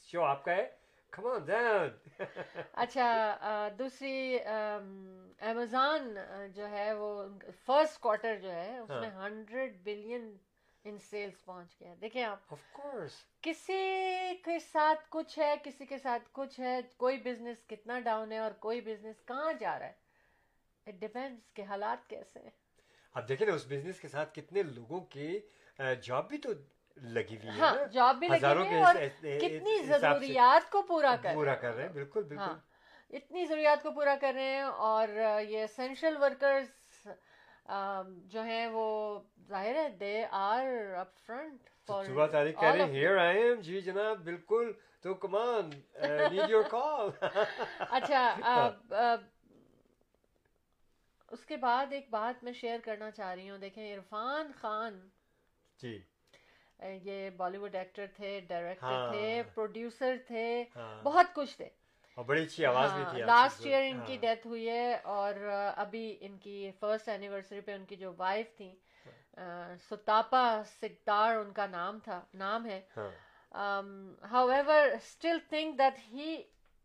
شو آپ کا ہے اچھا دوسری امیزون جو ہے وہ فرسٹ کوارٹر جو ہے اس۔ میں ہنڈریڈ بلین ان سیلز پہنچ گیا۔ دیکھیں آپ کسی کے ساتھ کچھ ہے کسی کے ساتھ کچھ ہے کوئی بزنس کتنا ڈاؤن ہے اور کوئی بزنس کہاں جا رہا ہے؟ اٹ ڈپینڈس کہ حالات کیسے ہیں۔ اب دیکھیں نا اس بزنس کے ساتھ کتنے لوگوں کی جاب بھی تو لگی ہوئی ہے ہاں جاب بھی لگی ہوئی ہے اور کتنی ضروریات کو پورا کر پورا کر رہے ہیں بالکل ہاں بالکل اتنی ضروریات کو پورا کر رہے ہیں اور یہ اسینشل ورکرز جو ہیں وہ ظاہر ہے دے آر اپ فرنٹ صبح تاریخ کہہ رہے ہیں ہیئر آئی ایم جی جناب بالکل۔ تو کمان نیڈ یور کال اچھا اس کے بعد ایک بات میں شیئر کرنا چاہ رہی ہوں۔ دیکھیں عرفان خان جی۔ یہ بالی ووڈ ایکٹر تھے ڈائریکٹر ہاں۔ تھے پروڈیوسر تھے ہاں۔ بہت کچھ تھے۔ اور بڑی اچھی آواز بھی تھی لاسٹ ایئر ان کی ڈیتھ ہوئی ہے اور ابھی ان کی فرسٹ اینیورسری پہ ان کی جو وائف تھی ستاپا سکدار ان کا نام تھا نام ہے۔ However still think that he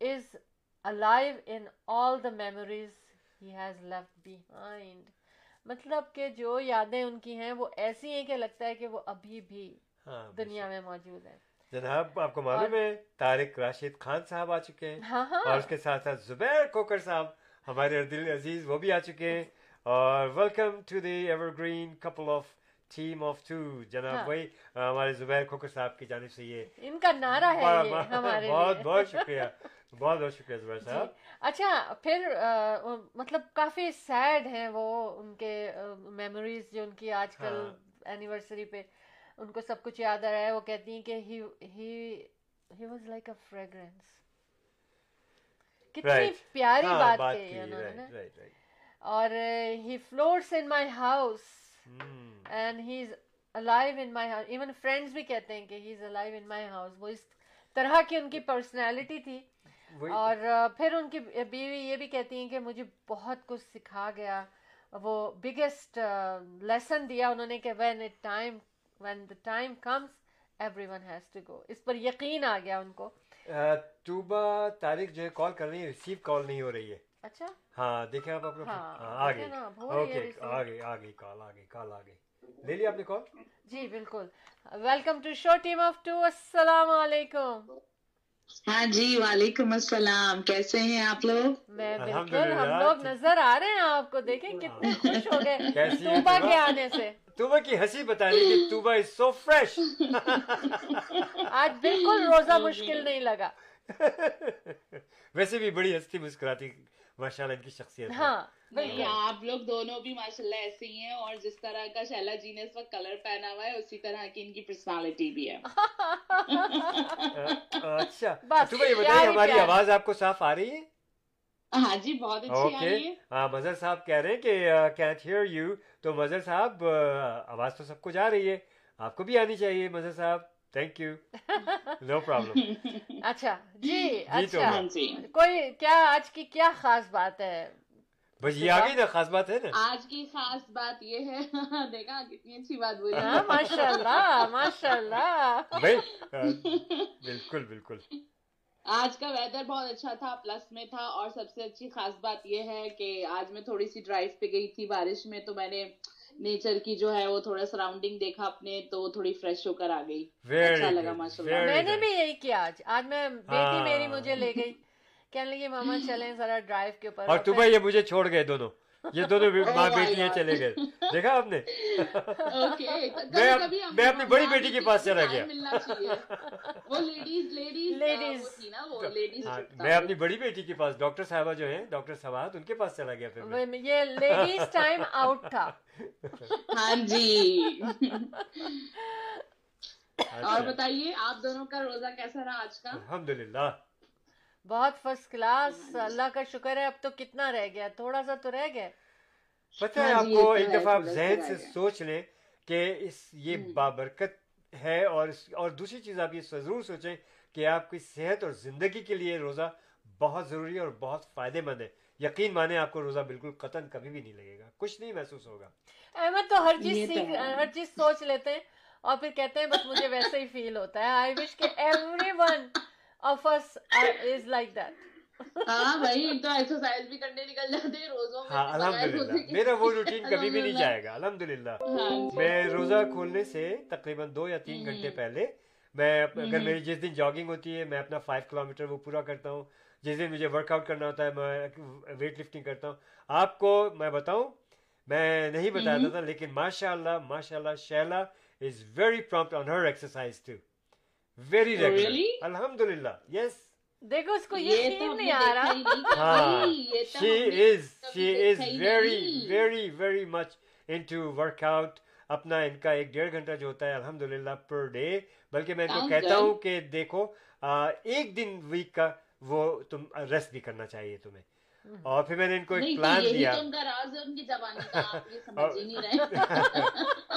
is alive in all the memories he has left behind مطلب کہ جو یادیں ان کی ہیں وہ ایسی ہیں کہ لگتا ہے کہ وہ ابھی بھی دنیا میں موجود ہیں۔ جناب آپ کو معلوم ہے طارق راشد خان صاحب آ چکے ہیں۔ ہاں ہاں۔ اور اس کے ساتھ ساتھ زبیر کوکر صاحب ہمارے دل عزیز وہ بھی آ چکے ہیں۔ اور welcome to the evergreen couple of team of two جناب ہاں۔ وہی ہمارے زبیر کوکر صاحب کی جانب سے یہ۔ ان کا نعرہ ہے بہت بہت شکریہ۔ بہت بہت شکریہ زبیر جی۔ صاحب۔ اچھا پھر مطلب کافی سیڈ ہیں وہ ان کے میموریز جو ان کی آج کل ہاں۔ اینیورسری پہ۔ ان کو سب کچھ یاد آ رہا ہے وہ کہتی ہیں کہ he was like a fragrance کتنی. پیاری ہاں بات کہی انہوں نے اور he floors in my house. And he is alive in my house even friends بھی کہتے ہیں کہ ہی is alive in my house وہ اس طرح کی ان کی پرسنالٹی تھی. اور پھر ان کی بیوی یہ بھی کہتی ہیں کہ مجھے بہت کچھ سکھا گیا. وہ بگیسٹ لیسن دیا انہوں نے کہ when it time when the time comes everyone has to go اس پر یقین آ گیا ان کو. توبہ تاریخ جو ہے کال کر رہی ہے ریسیو کال نہیں ہو رہی ہے. اچھا. ہاں دیکھیں آپ اپنا ہاں، آ دیکھیں گئی نا، اب ہو رہی ہے اوکے receive۔ آ گئی آ گئی کال آ گئی کال آ گئی لے لیا آپ نے کال جی بالکل. Welcome to show team of two السلام علیکم. ہاں جی وعلیکم السلام. کیسے ہیں آپ لوگ؟ میں بالکل ہم لوگ نظر آ رہے ہیں آپ کو دیکھیں کتنے خوش ہو گئے. توبہ؟ کے آنے سے. توبہ کی ہنسی بتا رہی کہ توبہ از سو فریش آج بالکل روزہ مشکل نہیں لگا۔ ویسے بھی بڑی ہستی مسکراتی ماشاء اللہ ان کی شخصیت ہاں، آپ لوگ دونوں بھی ماشاء اللہ ایسے ہی ہیں اور جس طرح کا شیلا جی نے اس وقت کلر پہنا ہوا ہے اسی طرح کی ان کی پرسنالٹی بھی ہے۔ اچھا۔ تمہیں یہ بتائیے ہماری آواز آپ کو صاف آ رہی ہے؟ ہاں جی بہت اچھی آ رہی ہے۔ مظہر صاحب کہہ رہے ہیں کہ کینٹ ہیئر یو تو مظہر صاحب آواز تو سب کو جا رہی ہے۔ آپ کو بھی آنی چاہیے مظہر صاحب۔ تھینک یو نو پرابلم اچھا جی, جی اچھا۔ ہاں جی۔ کوئی کیا آج کی کیا خاص بات ہے؟ بس یہ آگے نا خاص بات ہے نا۔ آج کی خاص بات یہ ہے۔ دیکھا کتنی اچھی بات بولی۔ ہاں، ماشاء اللہ ماشاء اللہ بالکل بالکل۔ آج کا ویدر بہت اچھا تھا پلس میں تھا اور سب سے اچھی خاص بات یہ ہے کہ آج میں تھوڑی سی ڈرائیو پہ گئی تھی بارش میں تو میں نے نیچر کی جو ہے وہ تھوڑا سراؤنڈنگ دیکھا اپنے تو وہ تھوڑی فریش ہو کر آ گئی۔ اچھا لگا ماشاء اللہ میں نے بھی یہی کیا آج۔ آج میں بیٹی ہاں۔ میری مجھے لے گئی۔ کہنے لگی ماما چلیں ذرا ڈرائیو کے اوپر اور تو بھائی یہ مجھے چھوڑ گئے دونوں۔ یہ دونوں ماں بیٹیاں چلے گئے۔ دیکھا آپ نے؟ میں اپنی بڑی بیٹی کے پاس چلا گیا۔ ہاں، میں اپنی بڑی بیٹی کے پاس ڈاکٹر صاحبہ جو ہیں ڈاکٹر صاحبات ان کے پاس چلا گیا پھر یہ لیڈیز ٹائم آؤٹ تھا۔ ہاں جی۔ اچھا۔ اور بتائیے آپ دونوں کا روزہ کیسا رہا آج کا؟ الحمدللہ۔ بہت فرسٹ کلاس اللہ کا شکر ہے اب تو کتنا رہ گیا تھوڑا سا تو رہ گیا۔ پتہ ہے آپ کو ایک دفعہ آپ ذہن سے سوچ لیں کہ اس یہ بابرکت ہے اور اور دوسری چیز آپ یہ ضرور سوچیں کہ آپ کی صحت اور زندگی کے لیے روزہ بہت ضروری ہے اور بہت فائدے مند ہے۔ یقین مانے آپ کو روزہ بالکل قطن کبھی بھی نہیں لگے گا کچھ نہیں محسوس ہوگا۔ احمد تو ہر چیز ہر چیز سوچ لیتے ہیں اور پھر کہتے ہیں بس مجھے ویسے ہی فیل ہوتا ہے۔ آئی وش کہ ایوری ون ہاں بھائی تو ایکسرسائز بھی کرنے نکل جاتے ہیں روزوں میں ہاں الحمد میرا وہ روٹین کبھی بھی نہیں جائے گا الحمد للہ ہاں، جی۔ میں روزہ کھولنے سے تقریباً دو یا تین گھنٹے پہلے میں اگر میری جس دن جاگنگ ہوتی ہے میں اپنا فائیو کلو میٹر وہ پورا کرتا ہوں۔ جس دن مجھے ورک آؤٹ کرنا ہوتا ہے میں ویٹ لفٹنگ کرتا ہوں۔ آپ کو میں بتاؤں میں نہیں بتایا تھا لیکن ماشاء اللہ ماشاء اللہ Shehla is very prompt on her exercise too very regular الحمد للہ یس دیکھو اس کو یہ شیر نہیں آ رہا she is she is very very very much into workout اپنا ان کا ایک ڈیڑھ گھنٹہ جو ہوتا ہے الحمد للہ پر ڈے بلکہ میں ان کو کہتا ہوں کہ دیکھو ایک دن ویک کا وہ تم ریسٹ بھی کرنا چاہیے تمہیں اور پھر میں نے ان کو ایک پلان دیا۔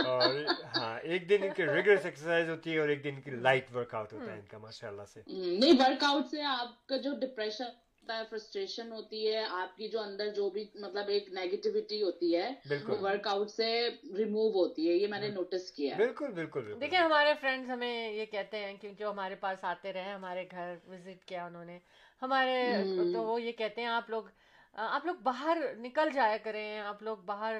اور ہاں ایک دن ان کی ریگولس ایکسرسائز ہوتی ہے اور ایک دن ان کی لائٹ ورک آؤٹ ہوتا ہے ان کا ماشاء اللہ سے نہیں ورک آؤٹ سے آپ کا جو ڈپریشن ہوتا ہے فرسٹریشن ہوتی ہے آپ کی جو اندر جو بھی مطلب ایک نیگیٹیوٹی ہوتی ہے وہ ورک آؤٹ سے ریموو ہوتی ہے یہ میں نے نوٹس کیا ہے۔ بالکل بالکل دیکھیں ہمارے فرینڈز ہمیں یہ کہتے ہیں کہ جو ہمارے پاس آتے رہے ہمارے گھر وزٹ کیا انہوں نے۔ ہمارے تو وہ یہ کہتے ہیں آپ لوگ آپ لوگ باہر نکل جایا کریں آپ لوگ باہر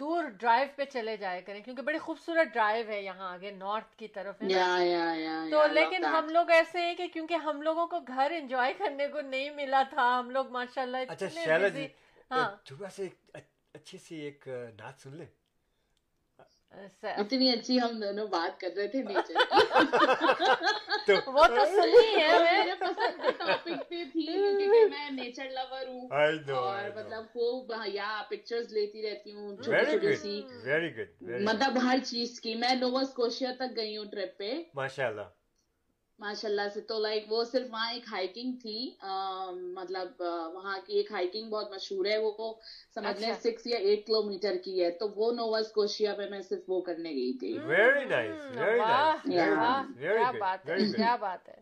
دور ڈرائیو پہ چلے جایا کریں کیونکہ بڑی خوبصورت ڈرائیو ہے یہاں آگے نارتھ کی طرف ہے تو لیکن ہم لوگ ایسے ہیں کہ کیونکہ ہم لوگوں کو گھر انجوائے کرنے کو نہیں ملا تھا ہم لوگ ماشاء اللہ اچھا جی، ہاں۔ سے اچھی سی ایک نعت سن لیں۔ اتنی اچھی ہم دونوں بات کر رہے تھے نیچر وہ تو سنی ہے میں۔ نیچر لور ہوں۔ اور مطلب یا پکچرز لیتی رہتی ہوں چھوٹی چھوٹی سی۔ گڈ مطلب ہر چیز کی۔ میں نووا اسکوشیا تک گئی ہوں ٹرپ پہ۔ ماشاء اللہ ماشاء اللہ سے تو لائک وہ صرف وہاں ایک ہائکنگ تھی مطلب وہاں کی ایک ہائکنگ بہت مشہور ہے وہ سمجھنے سکس اچھا۔ یا ایٹ کلو میٹر کی ہے تو وہ نووس کوشیا پہ میں صرف وہ کرنے گئی تھی۔ ویری نائس کیا بات ہے۔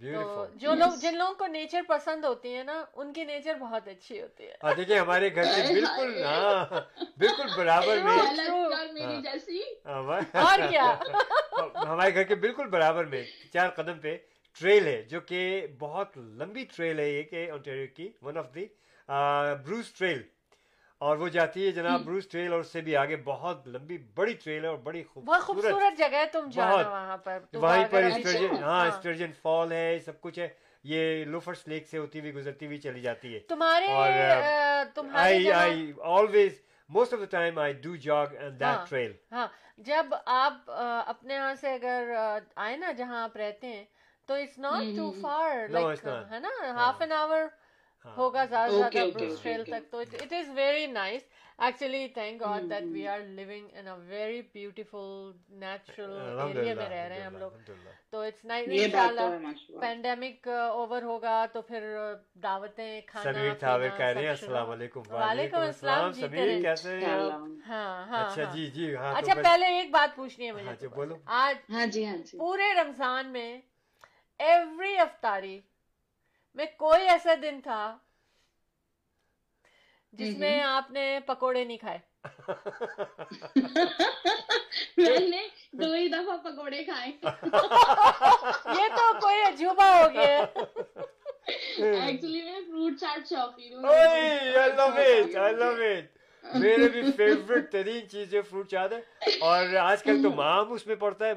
جو لوگ جن لوگوں کو نیچر پسند ہوتی ہے نا ان کی نیچر بہت اچھی ہوتی ہے۔ ہاں، دیکھیں ہمارے گھر کے بالکل ہاں، بالکل برابر ہاں، اور کیا؟ ہمارے گھر کے بالکل برابر میں چار قدم پہ ٹریل ہے جو کہ بہت لمبی ٹریل ہے یہ کہ آنٹیریو کی one of the Bruce Trail اور وہ جاتی ہے جناب بروس ٹریل اور اس سے بھی آگے بہت لمبی بڑی ٹریل ہے اور بڑی خوبصورت۔ جگہ ہے تم جانا وہاں پر۔ وہاں پر اسٹرجن ہاں،, ہاں اسٹرجن فال ہے سب کچھ ہے۔ یہ لوفرس لیک سے ہوتی ہوئی گزرتی ہوئی چلی جاتی ہے۔ تمہارے I I always most of the time I do jog and that trail ہاں جب آپ اپنے یہاں سے اگر آئے نا جہاں آپ رہتے ہیں تو it's not too far like ہے نا؟ ہاف این آور ہوگا زیادہ سے زیادہ بروس ٹریل تک۔ تو it is very nice actually thank God that we are living in a very beautiful natural area میں رہ رہے ہیں ہم لوگ۔ تو اٹس نائس ان شاء اللہ پینڈیمک اوور ہوگا تو پھر uh, دعوتیں کھانا تھاوے جی کہہ رہے ہیں السلام علیکم وعلیکم السلام سمیر کیسے ہیں؟ ہاں ہاں اچھا ہاں۔ جی جی ہاں اچھا پہلے ایک بات پوچھنی ہے مجھے۔ بولو۔ آج ہاں جی ہاں جی۔ پورے رمضان میں ایوری افطاری میں کوئی ایسا دن تھا جس میں آپ نے پکوڑے نہیں کھائے۔ میں نے دو ہی دفعہ پکوڑے کھائے۔ یہ تو کوئی عجوبہ ہو گیا۔ ایکچولی میں فروٹ چاٹ شوقین ہوں۔ میرے بھی فیوریٹ ترین چیز ہے فروٹ چاٹ ہے اور آج کل تو مام اس میں پڑتا ہے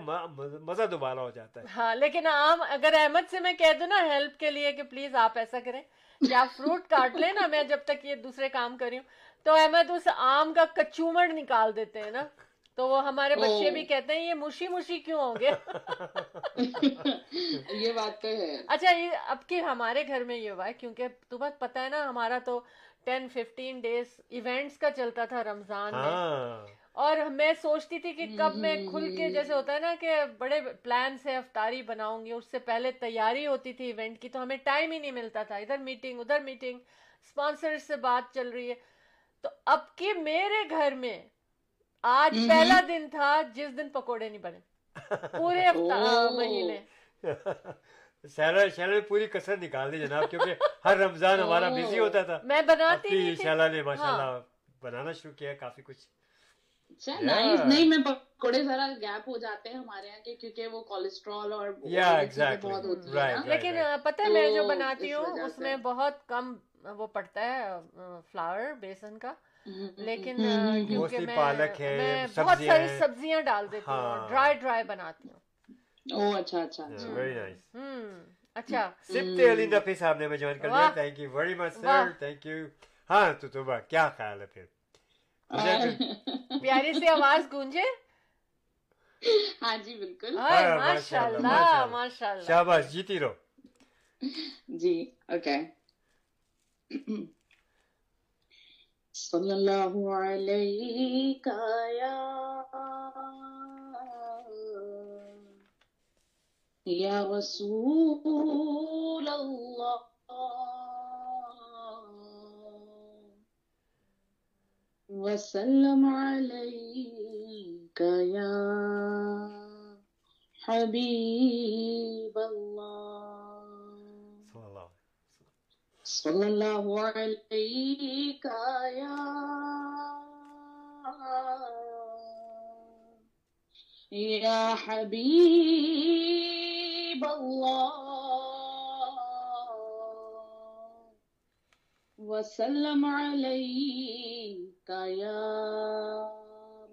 مزہ دوبارہ ہو جاتا ہے۔ ہاں لیکن عام اگر احمد سے میں کہہ دوں نا ہیلپ کے لیے کہ پلیز آپ ایسا کریں کہ آپ فروٹ کاٹ لیں نا میں جب تک یہ دوسرے کام کر رہی ہوں تو احمد اس آم کا کچومڑ نکال دیتے ہیں نا۔ تو وہ ہمارے بچے بھی کہتے ہیں یہ مشی مشی کیوں ہوں گے؟ یہ بات تو ہے۔ اچھا یہ اب کہ ہمارے گھر میں یہ ہوا ہے کیونکہ تمہیں پتہ ہے نا ہمارا تو ٹین ففٹین ڈیز ایونٹس کا چلتا تھا رمضان میں۔ ہاں۔ اور میں سوچتی تھی کہ کب میں کھل کے جیسے ہوتا ہے نا کہ بڑے پلان سے افطاری بناؤں گی اس سے پہلے تیاری ہوتی تھی ایونٹ کی تو ہمیں ٹائم ہی نہیں ملتا تھا۔ ادھر میٹنگ ادھر میٹنگ اسپانسر سے بات چل رہی ہے۔ تو اب کہ میرے گھر میں آج پہلا دن تھا جس دن پکوڑے نہیں بنے۔ پورے مہینے۔ شیلا شیلا نے پوری کسر نکال دی جناب کیونکہ ہر رمضان ہمارا بزی ہوتا تھا میں بناتی نہیں شیلا نے ماشاء ہاں۔ اللہ بنانا شروع کیا کافی کچھ اچھا Yeah. نائس نہیں میں پکوڑے ذرا گیپ ہو جاتے ہیں ہمارے یہاں کیونکہ وہ کولیسٹرول اور. بہت ہوتی. لیکن پتہ ہے میں جو بناتی ہوں اس۔ میں بہت کم وہ پڑتا ہے فلاور بیسن کا لیکن۔ کیونکہ میں پالک ہے، بہت ساری۔ سبزیاں ڈال دیتی ہوں ہاں۔ ڈرائی ڈرائی بناتی ہوں او اچھا اچھا ویری نائس اچھا سبتے علی نفی صاحب نے میں جوائن کر لیا۔ Thank you very much. Sir thank you ہاں تو تو کیا خیال ہے پھر پیاری سی آواز گونجے ہاں جی بالکل ماشاء اللہ۔ ماشاء اللہ شاباش جیتی رہو جی اوکے صلی اللہ علیہ یا یا رسول اللہ وسلم علیک یا حبیب اللہ صلی اللہ علیہ صلی اللہ علیک یا یا حبیب اللہ۔ وسلم علیک یا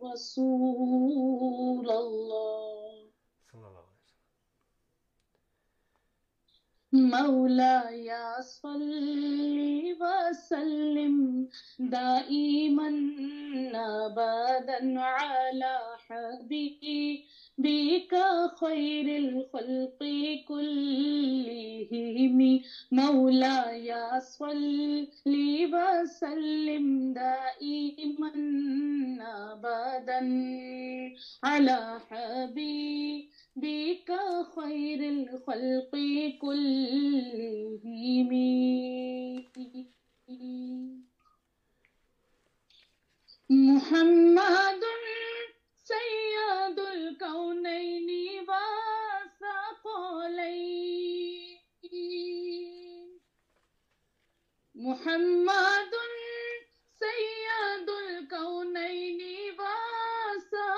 رسول اللہ۔ صلی اللہ علیہ وسلم مولاي صل وسلم دائما ابدا على حبيبك خير الخلق كلهم مولاي صل وسلم دائما ابدا على حبيبك خير الخلق كلهم محمد سيد الكونين والثقلين محمد سيد الكونين والثقلين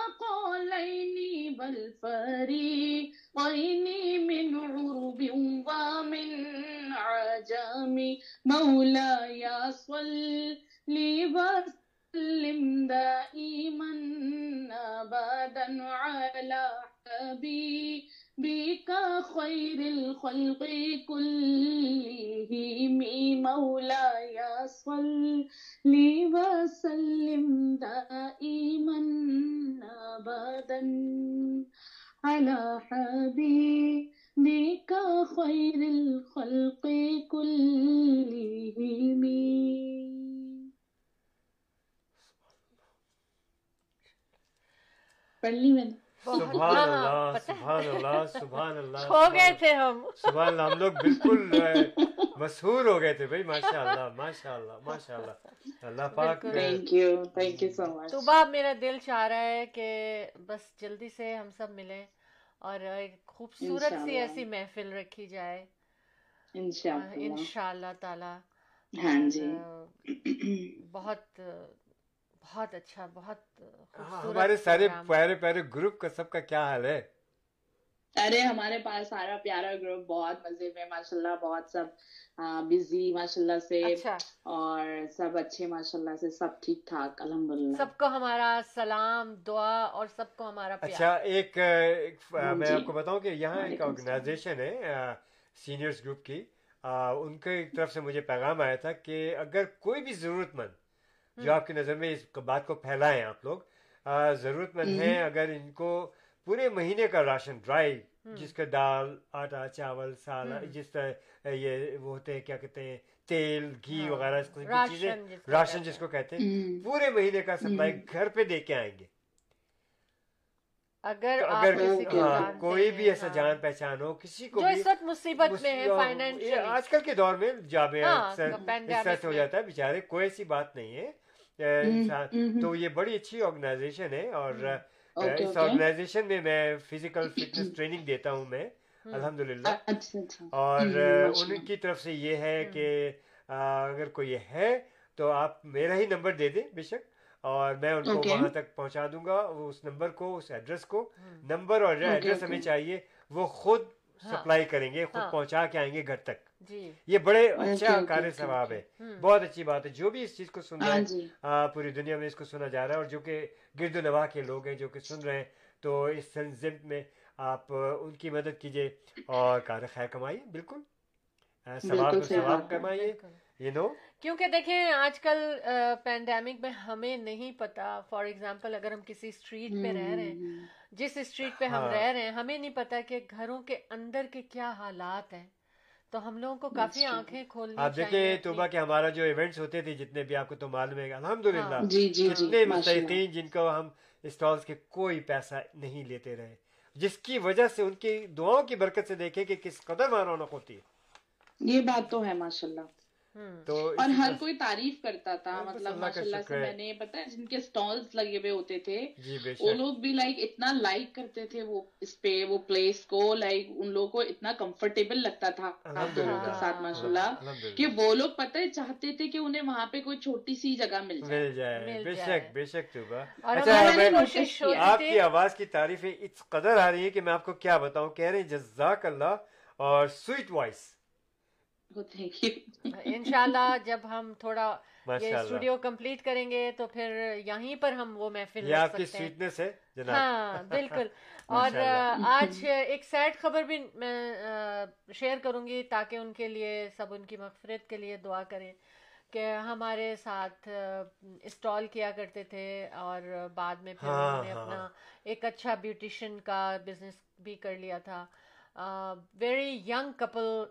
بل فريقين من عرب ومن عجم۔ مولاي صل وسلم دائما ابدا على حبيبك خير الخلق كلهم مولاي صل وسلم دائما ابدا على حبيبك خير الخلق كلهم پڑھنی میں نے۔ ہاں، سبحان اللہ سبحان اللہ سبحان اللہ ہو گئے تھے ہم۔ سبحان اللہ ہم لوگ بالکل ہو گئے تھے بھائی ماشاء اللہ ماشاء اللہ ماشاء اللہ۔ اللہ پاک thank you thank you so much میرا دل چاہ رہا ہے کہ بس جلدی سے ہم سب ملیں اور ایک خوبصورت سی ایسی محفل رکھی جائے۔ انشاء اللہ تعالی۔ ہاں جی۔ بہت بہت اچھا بہت ہاں، ہمارے سارے پیارے پیارے گروپ کا سب کا کیا حال ہے؟ ارے ہمارے پاس سارا پیارا گروپ بہت مزے میں ماشاء اللہ بہت سب بزی ماشاء اللہ سے۔ اچھا۔ اور سب اچھے ماشاء اللہ سے سب ٹھیک ٹھاک الحمد للہ سب کو ہمارا سلام دعا اور سب کو ہمارا اچھا ایک جی۔ میں آپ کو بتاؤں کہ یہاں ایک آرگنائزیشن ہے سینئرز گروپ کی۔ ان کے طرف سے مجھے پیغام آیا تھا کہ اگر کوئی بھی ضرورت مند جو آپ کی نظر میں اس بات کو پھیلائیں آپ لوگ ضرورت مند ہیں اگر ان کو پورے مہینے کا راشن ڈرائی جس کا دال آٹا چاول سال جس طرح یہ وہ ہوتے ہیں کیا کہتے ہیں تیل گھی ہاں۔ وغیرہ اس قسم کی چیزیں راشن جس کو کہتے ہیں پورے مہینے کا سپلائی گھر پہ دے کے آئیں گے۔ اگر اگر ہاں، کوئی بھی ایسا ہاں۔ جان پہچان ہو کسی کو اس وقت مصیبت میں ہے آج کل کے دور میں جامعہ ہو جاتا ہے بیچارے کوئی ایسی بات نہیں ہے۔ انسان اچھا، تو یہ بڑی اچھی آرگنائزیشن ہے اور اس آرگنائزیشن میں میں فزیکل فٹنس ٹریننگ دیتا ہوں میں الحمد للہ اور ان کی طرف سے یہ ہے کہ اگر کوئی ہے تو آپ میرا ہی نمبر دے دیں بے شک اور میں ان کو وہاں تک پہنچا دوں گا اس نمبر کو اس ایڈریس کو۔ نمبر اور ایڈریس ہمیں چاہیے وہ خود سپلائی کریں گے خود پہنچا کے آئیں گے گھر تک۔ جی۔ یہ بڑے اچھا کار ثواب ہے۔ ہاں۔ بہت اچھی بات ہے۔ جو بھی اس چیز کو سن رہا ہے پوری دنیا میں اس کو سنا جا رہا ہے اور جو کہ گرد و نواح کے لوگ ہیں جو کہ سن رہے ہیں تو اس تنظیم میں آپ ان کی مدد کیجیے اور کار خیر کمائیے۔ بالکل۔ ثواب ثواب کمائیے یو نو کیونکہ دیکھیں آج کل پینڈیمک میں ہمیں نہیں پتا۔ فار ایگزامپل اگر ہم کسی اسٹریٹ پہ رہ رہے ہیں جس اسٹریٹ پہ ہم ہاں۔ رہ رہے ہیں ہمیں نہیں پتا کہ گھروں کے اندر کے کیا حالات ہیں۔ تو ہم لوگوں کو کافی اچھا۔ آنکھیں کھول آپ دیکھیں توبہ کے ہمارا جو ایونٹس ہوتے تھے جتنے بھی آپ کو تو معلوم ہے الحمد للہ ہاں۔ جتنے جی، جی، جی، مستحقین جن کو ہم اسٹالس کے کوئی پیسہ نہیں لیتے رہے۔ جس کی وجہ سے ان کی دعاؤں کی برکت سے دیکھیں کہ کس قدر مانونق ہوتی ہے۔ یہ بات تو ہے ماشاء اللہ تو اور ہر کوئی تعریف کرتا تھا ہاں، مطلب ماشاء اللہ سے میں نے پتا جن کے اسٹالس لگے ہوئے ہوتے تھے جی، وہ لوگ بھی لائک اتنا لائک کرتے تھے وہ اس پہ وہ پلیس کو لائک ان لوگوں کو اتنا کمفرٹیبل لگتا تھا دونوں کے ساتھ ہاں، ماشاء اللہ کہ وہ لوگ پتہ چاہتے تھے کہ انہیں وہاں پہ کوئی چھوٹی سی جگہ مل جائے۔ بے شک بے شک اچھا، آپ کی آواز کی تعریف اس قدر آ رہی ہے کہ میں آپ کو کیا بتاؤں کہہ رہے جزاک اللہ اور سویٹ وائس ان شاء اللہ جب ہم تھوڑا یہ اسٹوڈیو کمپلیٹ کریں گے تو پھر یہیں پر ہم وہ محفل ہاں بالکل۔ اور آج ایک سیڈ خبر بھی میں شیئر کروں گی تاکہ ان کے لیے سب ان کی مغفرت کے لیے دعا کریں کہ ہمارے ساتھ اسٹال کیا کرتے تھے اور بعد میں پھر انہوں نے اپنا ایک اچھا بیوٹیشین کا بزنس بھی کر لیا تھا۔ Very young couple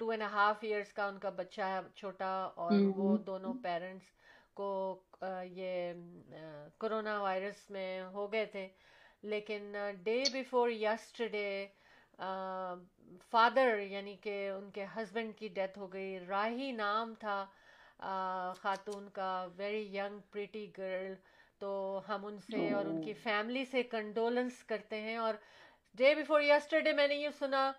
two and half years کا ان کا بچہ ہے چھوٹا اور وہ دونوں پیرنٹس کو یہ کرونا وائرس میں ہو گئے تھے۔ لیکن ڈے بیفور یسٹرڈے فادر یعنی کہ ان کے ہسبینڈ کی ڈیتھ ہو گئی۔ راہی نام تھا خاتون کا ویری ینگ پریٹی گرل تو ہم ان سے اور ان کی فیملی سے کنڈولنس کرتے ہیں اور ڈے بیفور یسٹرڈے میں نے یہ سنا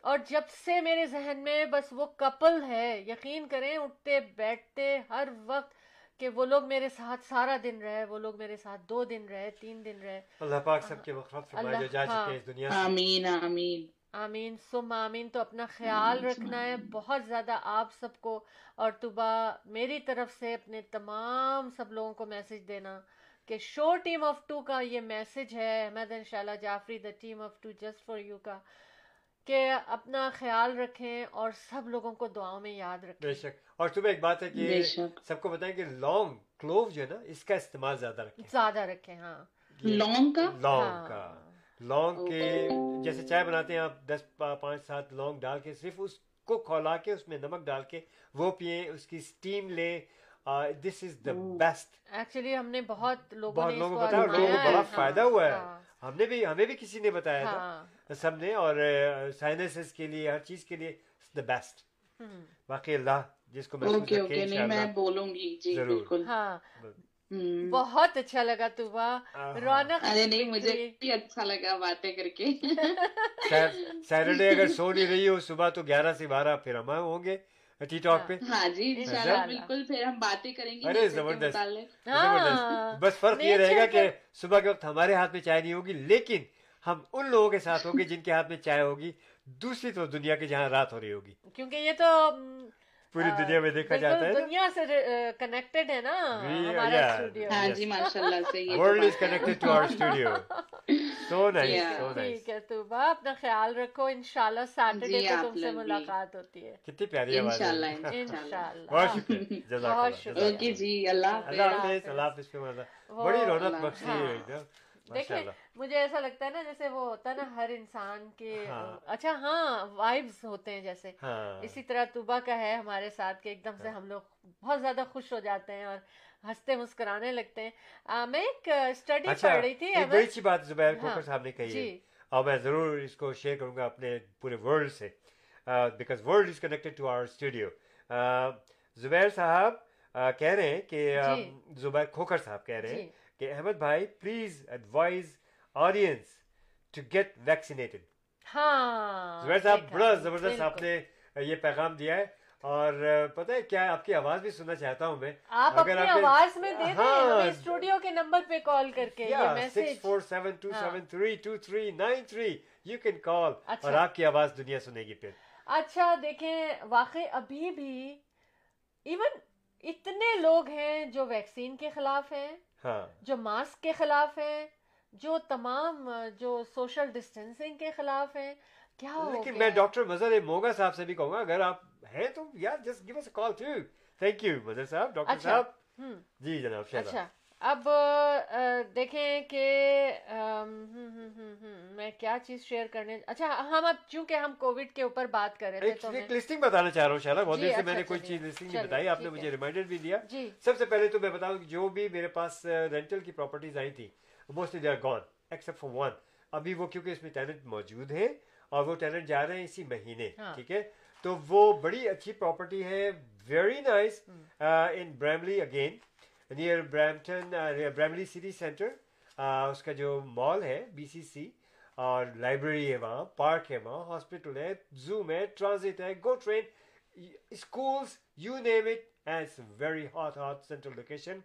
اور جب سے میرے ذہن میں بس وہ کپل ہے یقین کریں اٹھتے بیٹھتے ہر وقت کہ وہ لوگ میرے ساتھ سارا دن رہے وہ لوگ میرے ساتھ دو دن رہے تین دن رہے۔ اللہ پاک سب کے وقت جو جا چکے ہاں۔ اس دنیا آمین آمین۔ آمین۔ سم آمین۔ تو اپنا خیال رکھنا ہے۔ بہت زیادہ آپ سب کو اور تو میری طرف سے اپنے تمام سب لوگوں کو میسج دینا کہ شو ٹیم آف ٹو کا یہ میسج ہے۔ احمد انشاءاللہ Jafri the team of two just for you کا۔ کہ اپنا خیال رکھیں اور سب لوگوں کو دعاؤں میں یاد رکھیں۔ بے شک۔ اور صبح ایک بات ہے کہ سب کو بتائیں کہ لونگ کلوو جو ہے نا اس کا استعمال زیادہ رکھیں۔ زیادہ رکھیں ہاں۔ لونگ کا؟ لونگ ہاں۔ کا۔ لونگ کے جیسے چائے بناتے ہیں آپ دس پانچ سات لونگ ڈال کے صرف اس کو کھولا کے اس میں نمک ڈال کے وہ پئیں اس کی اسٹیم لیں۔ دس از دا بیسٹ ایکچولی ہم نے بہت لوگوں بہت لوگوں کو بتایا لوگوں کو بڑا ہاں۔ فائدہ ہوا ہے۔ ہاں۔ ہم نے بھی ہمیں بھی کسی نے بتایا تھا۔ ہاں۔ سب نے اور سائنسز کے لیے ہر چیز کے لیے دا بیسٹ باقی اللہ جس کو میں بولوں گی جی، ضرور۔ ہاں۔ بہت اچھا لگا طوبا رونق نہیں مجھے اچھا لگا باتیں کر کے۔ سیٹرڈے اگر سو نہیں رہی ہو صبح تو گیارہ سے بارہ پھر ہم ہوں گے۔ ٹی ٹاک پہ؟ ہاں جی اچھا، اچھا۔ بالکل پھر ہم باتیں کریں گے ارے زبردست ہاں۔ بس فرق یہ رہے گا کہ صبح کے وقت ہمارے ہاتھ میں چائے نہیں ہوگی لیکن ہم ان لوگوں کے ساتھ ہوگے جن کے ہاتھ میں چائے ہوگی دوسری تو دنیا کی جہاں رات ہو رہی ہوگی۔ کیونکہ یہ تو پوری دنیا میں دیکھا جاتا ہے دنیا سے کنیکٹڈ ہے نا ہمارا studio G world is connected to studio so nice so nice ٹھیک ہے تو با اپنا خیال رکھو۔ انشاءاللہ سیٹرڈے کو تم سے ملاقات ہوتی ہے۔ کتنی پیاری آواز ہے۔ انشاءاللہ بہت شکریہ جزاک اللہ اوکے جی اللہ حافظ۔ اللہ حافظ اللہ حافظ بڑی رونق بخشی ہے دیکھیں مجھے ایسا لگتا ہے نا جیسے وہ ہوتا ہے نا ہر انسان کے ہاں۔ اچھا ہاں وائبس ہوتے ہیں جیسے۔ ہاں۔ اسی طرح طوبا کا ہے ہمارے ساتھ کہ ایک دم سے ہاں۔ ہم لوگ بہت زیادہ خوش ہو جاتے ہیں اور ہنستے مسکرانے لگتے ہیں۔ میں ایک اسٹڈی اچھا، پڑھ رہی تھی بڑی اچھی بات زبیر کوکر صاحب نے کہی جی۔ اور میں ضرور اس کو شیئر کروں گا اپنے پورے ورلڈ سے۔ Because world is connected to our studio Zubair ji. صاحب کہہ رہے ہیں کہ زبیر کھوکر صاحب کہہ رہے ہیں کہ احمد بھائی please advise audience to get vaccinated ہاں زبیر صاحب بڑا زبردست آپ نے یہ پیغام دیا ہے اور پتا ہے کیا آپ کی آواز بھی سننا چاہتا ہوں میں۔ آپ اپنی آواز میں دے دیں ہاں۔ اسٹوڈیو کے نمبر پہ کال کر کے یہ میسج 6472732393 یو کین کال اور آپ کی آواز دنیا سنے گی پھر۔ اچھا دیکھیں واقع ابھی بھی ایون اتنے لوگ ہیں جو ویکسین کے خلاف ہیں ہاں۔ جو ماسک کے خلاف ہیں۔ جو تمام جو سوشل ڈسٹینسنگ کے خلاف ہیں کیا لیکن میں ڈاکٹر مظہر موگا صاحب سے بھی کہوں گا اگر آپ ہیں تو یار just give us call too thank you Mazhar صاحب ڈاکٹر اچھا، صاحب۔ جی جناب اچھا اب دیکھیں کہ میں کیا چیز شیئر کرنے اچھا ہم اب چونکہ ہم کووڈ کے اوپر بات کر رہے تھے ایک لسٹنگ بتانا چاہ رہا ہوں شالا بہت جی، دیر سے اچھا، میں نے کوئی چیز لسٹنگ نہیں بتائی آپ نے مجھے ریمائنڈر بھی دیا۔ جی۔ سب سے پہلے تو میں بتاؤں جو بھی میرے پاس رینٹل کی پراپرٹیز آئی تھی mostly they are gone except for one ابھی وہ کیونکہ اس میں ٹیلنٹ موجود ہیں اور وہ ٹیلنٹ جا رہے ہیں اسی مہینے ٹھیک ہے تو وہ بڑی اچھی پراپرٹی ہے very nice in Bramalea again near Brampton Bramalea City Centre اس کا جو مال ہے بی سی سی اور لائبریری ہے وہاں پارک ہے وہاں ہاسپٹل ہے زوم ہے ٹرانزٹ ہے GO train schools you name it as very hot hot central location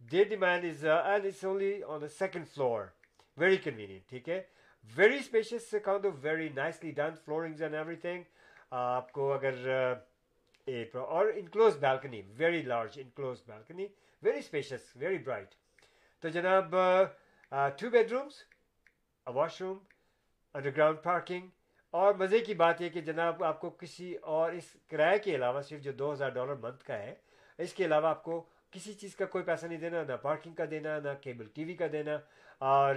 they demand is and it's only on the second floor very convenient ٹھیک ہے very spacious count of very nicely done floorings and everything آپ کو اگر اور enclose balcony very large enclose balcony very spacious very bright تو جناب two bedrooms washroom underground parking اور مزے کی بات یہ کہ جناب آپ کو کسی اور اس کرایہ کے علاوہ صرف جو دو ہزار ڈالر منتھ کا ہے اس کے علاوہ آپ کو کسی چیز کا کوئی پیسہ نہیں دینا نہ پارکنگ کا دینا نہ کیبل ٹی وی کا دینا اور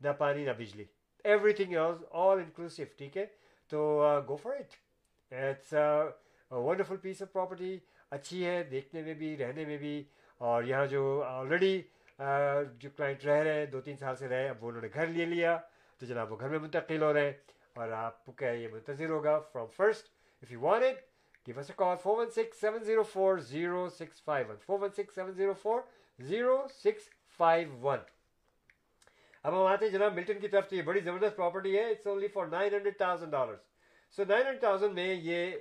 نہ پانی نہ بجلی ایوری تھنگ آل انکلوسیو ٹھیک ہے تو go for it it's wonderful piece of property اچھی ہے دیکھنے میں بھی رہنے میں بھی اور یہاں جو آلریڈی جو کلائنٹ رہ رہے ہیں دو تین سال سے رہے اب وہ انہوں نے گھر لے لیا تو جناب وہ گھر میں منتقل ہو رہے ہیں اور آپ کا یہ منتظر ہوگا from first if you want it Give us a call 416 704 0651. 416 704 0651. اب ہم آتے ہیں جناب ملٹن کی طرف سے یہ بڑی زبردست پراپرٹی ہے it's only for nine hundred thousand dollars so nine hundred thousand میں یہ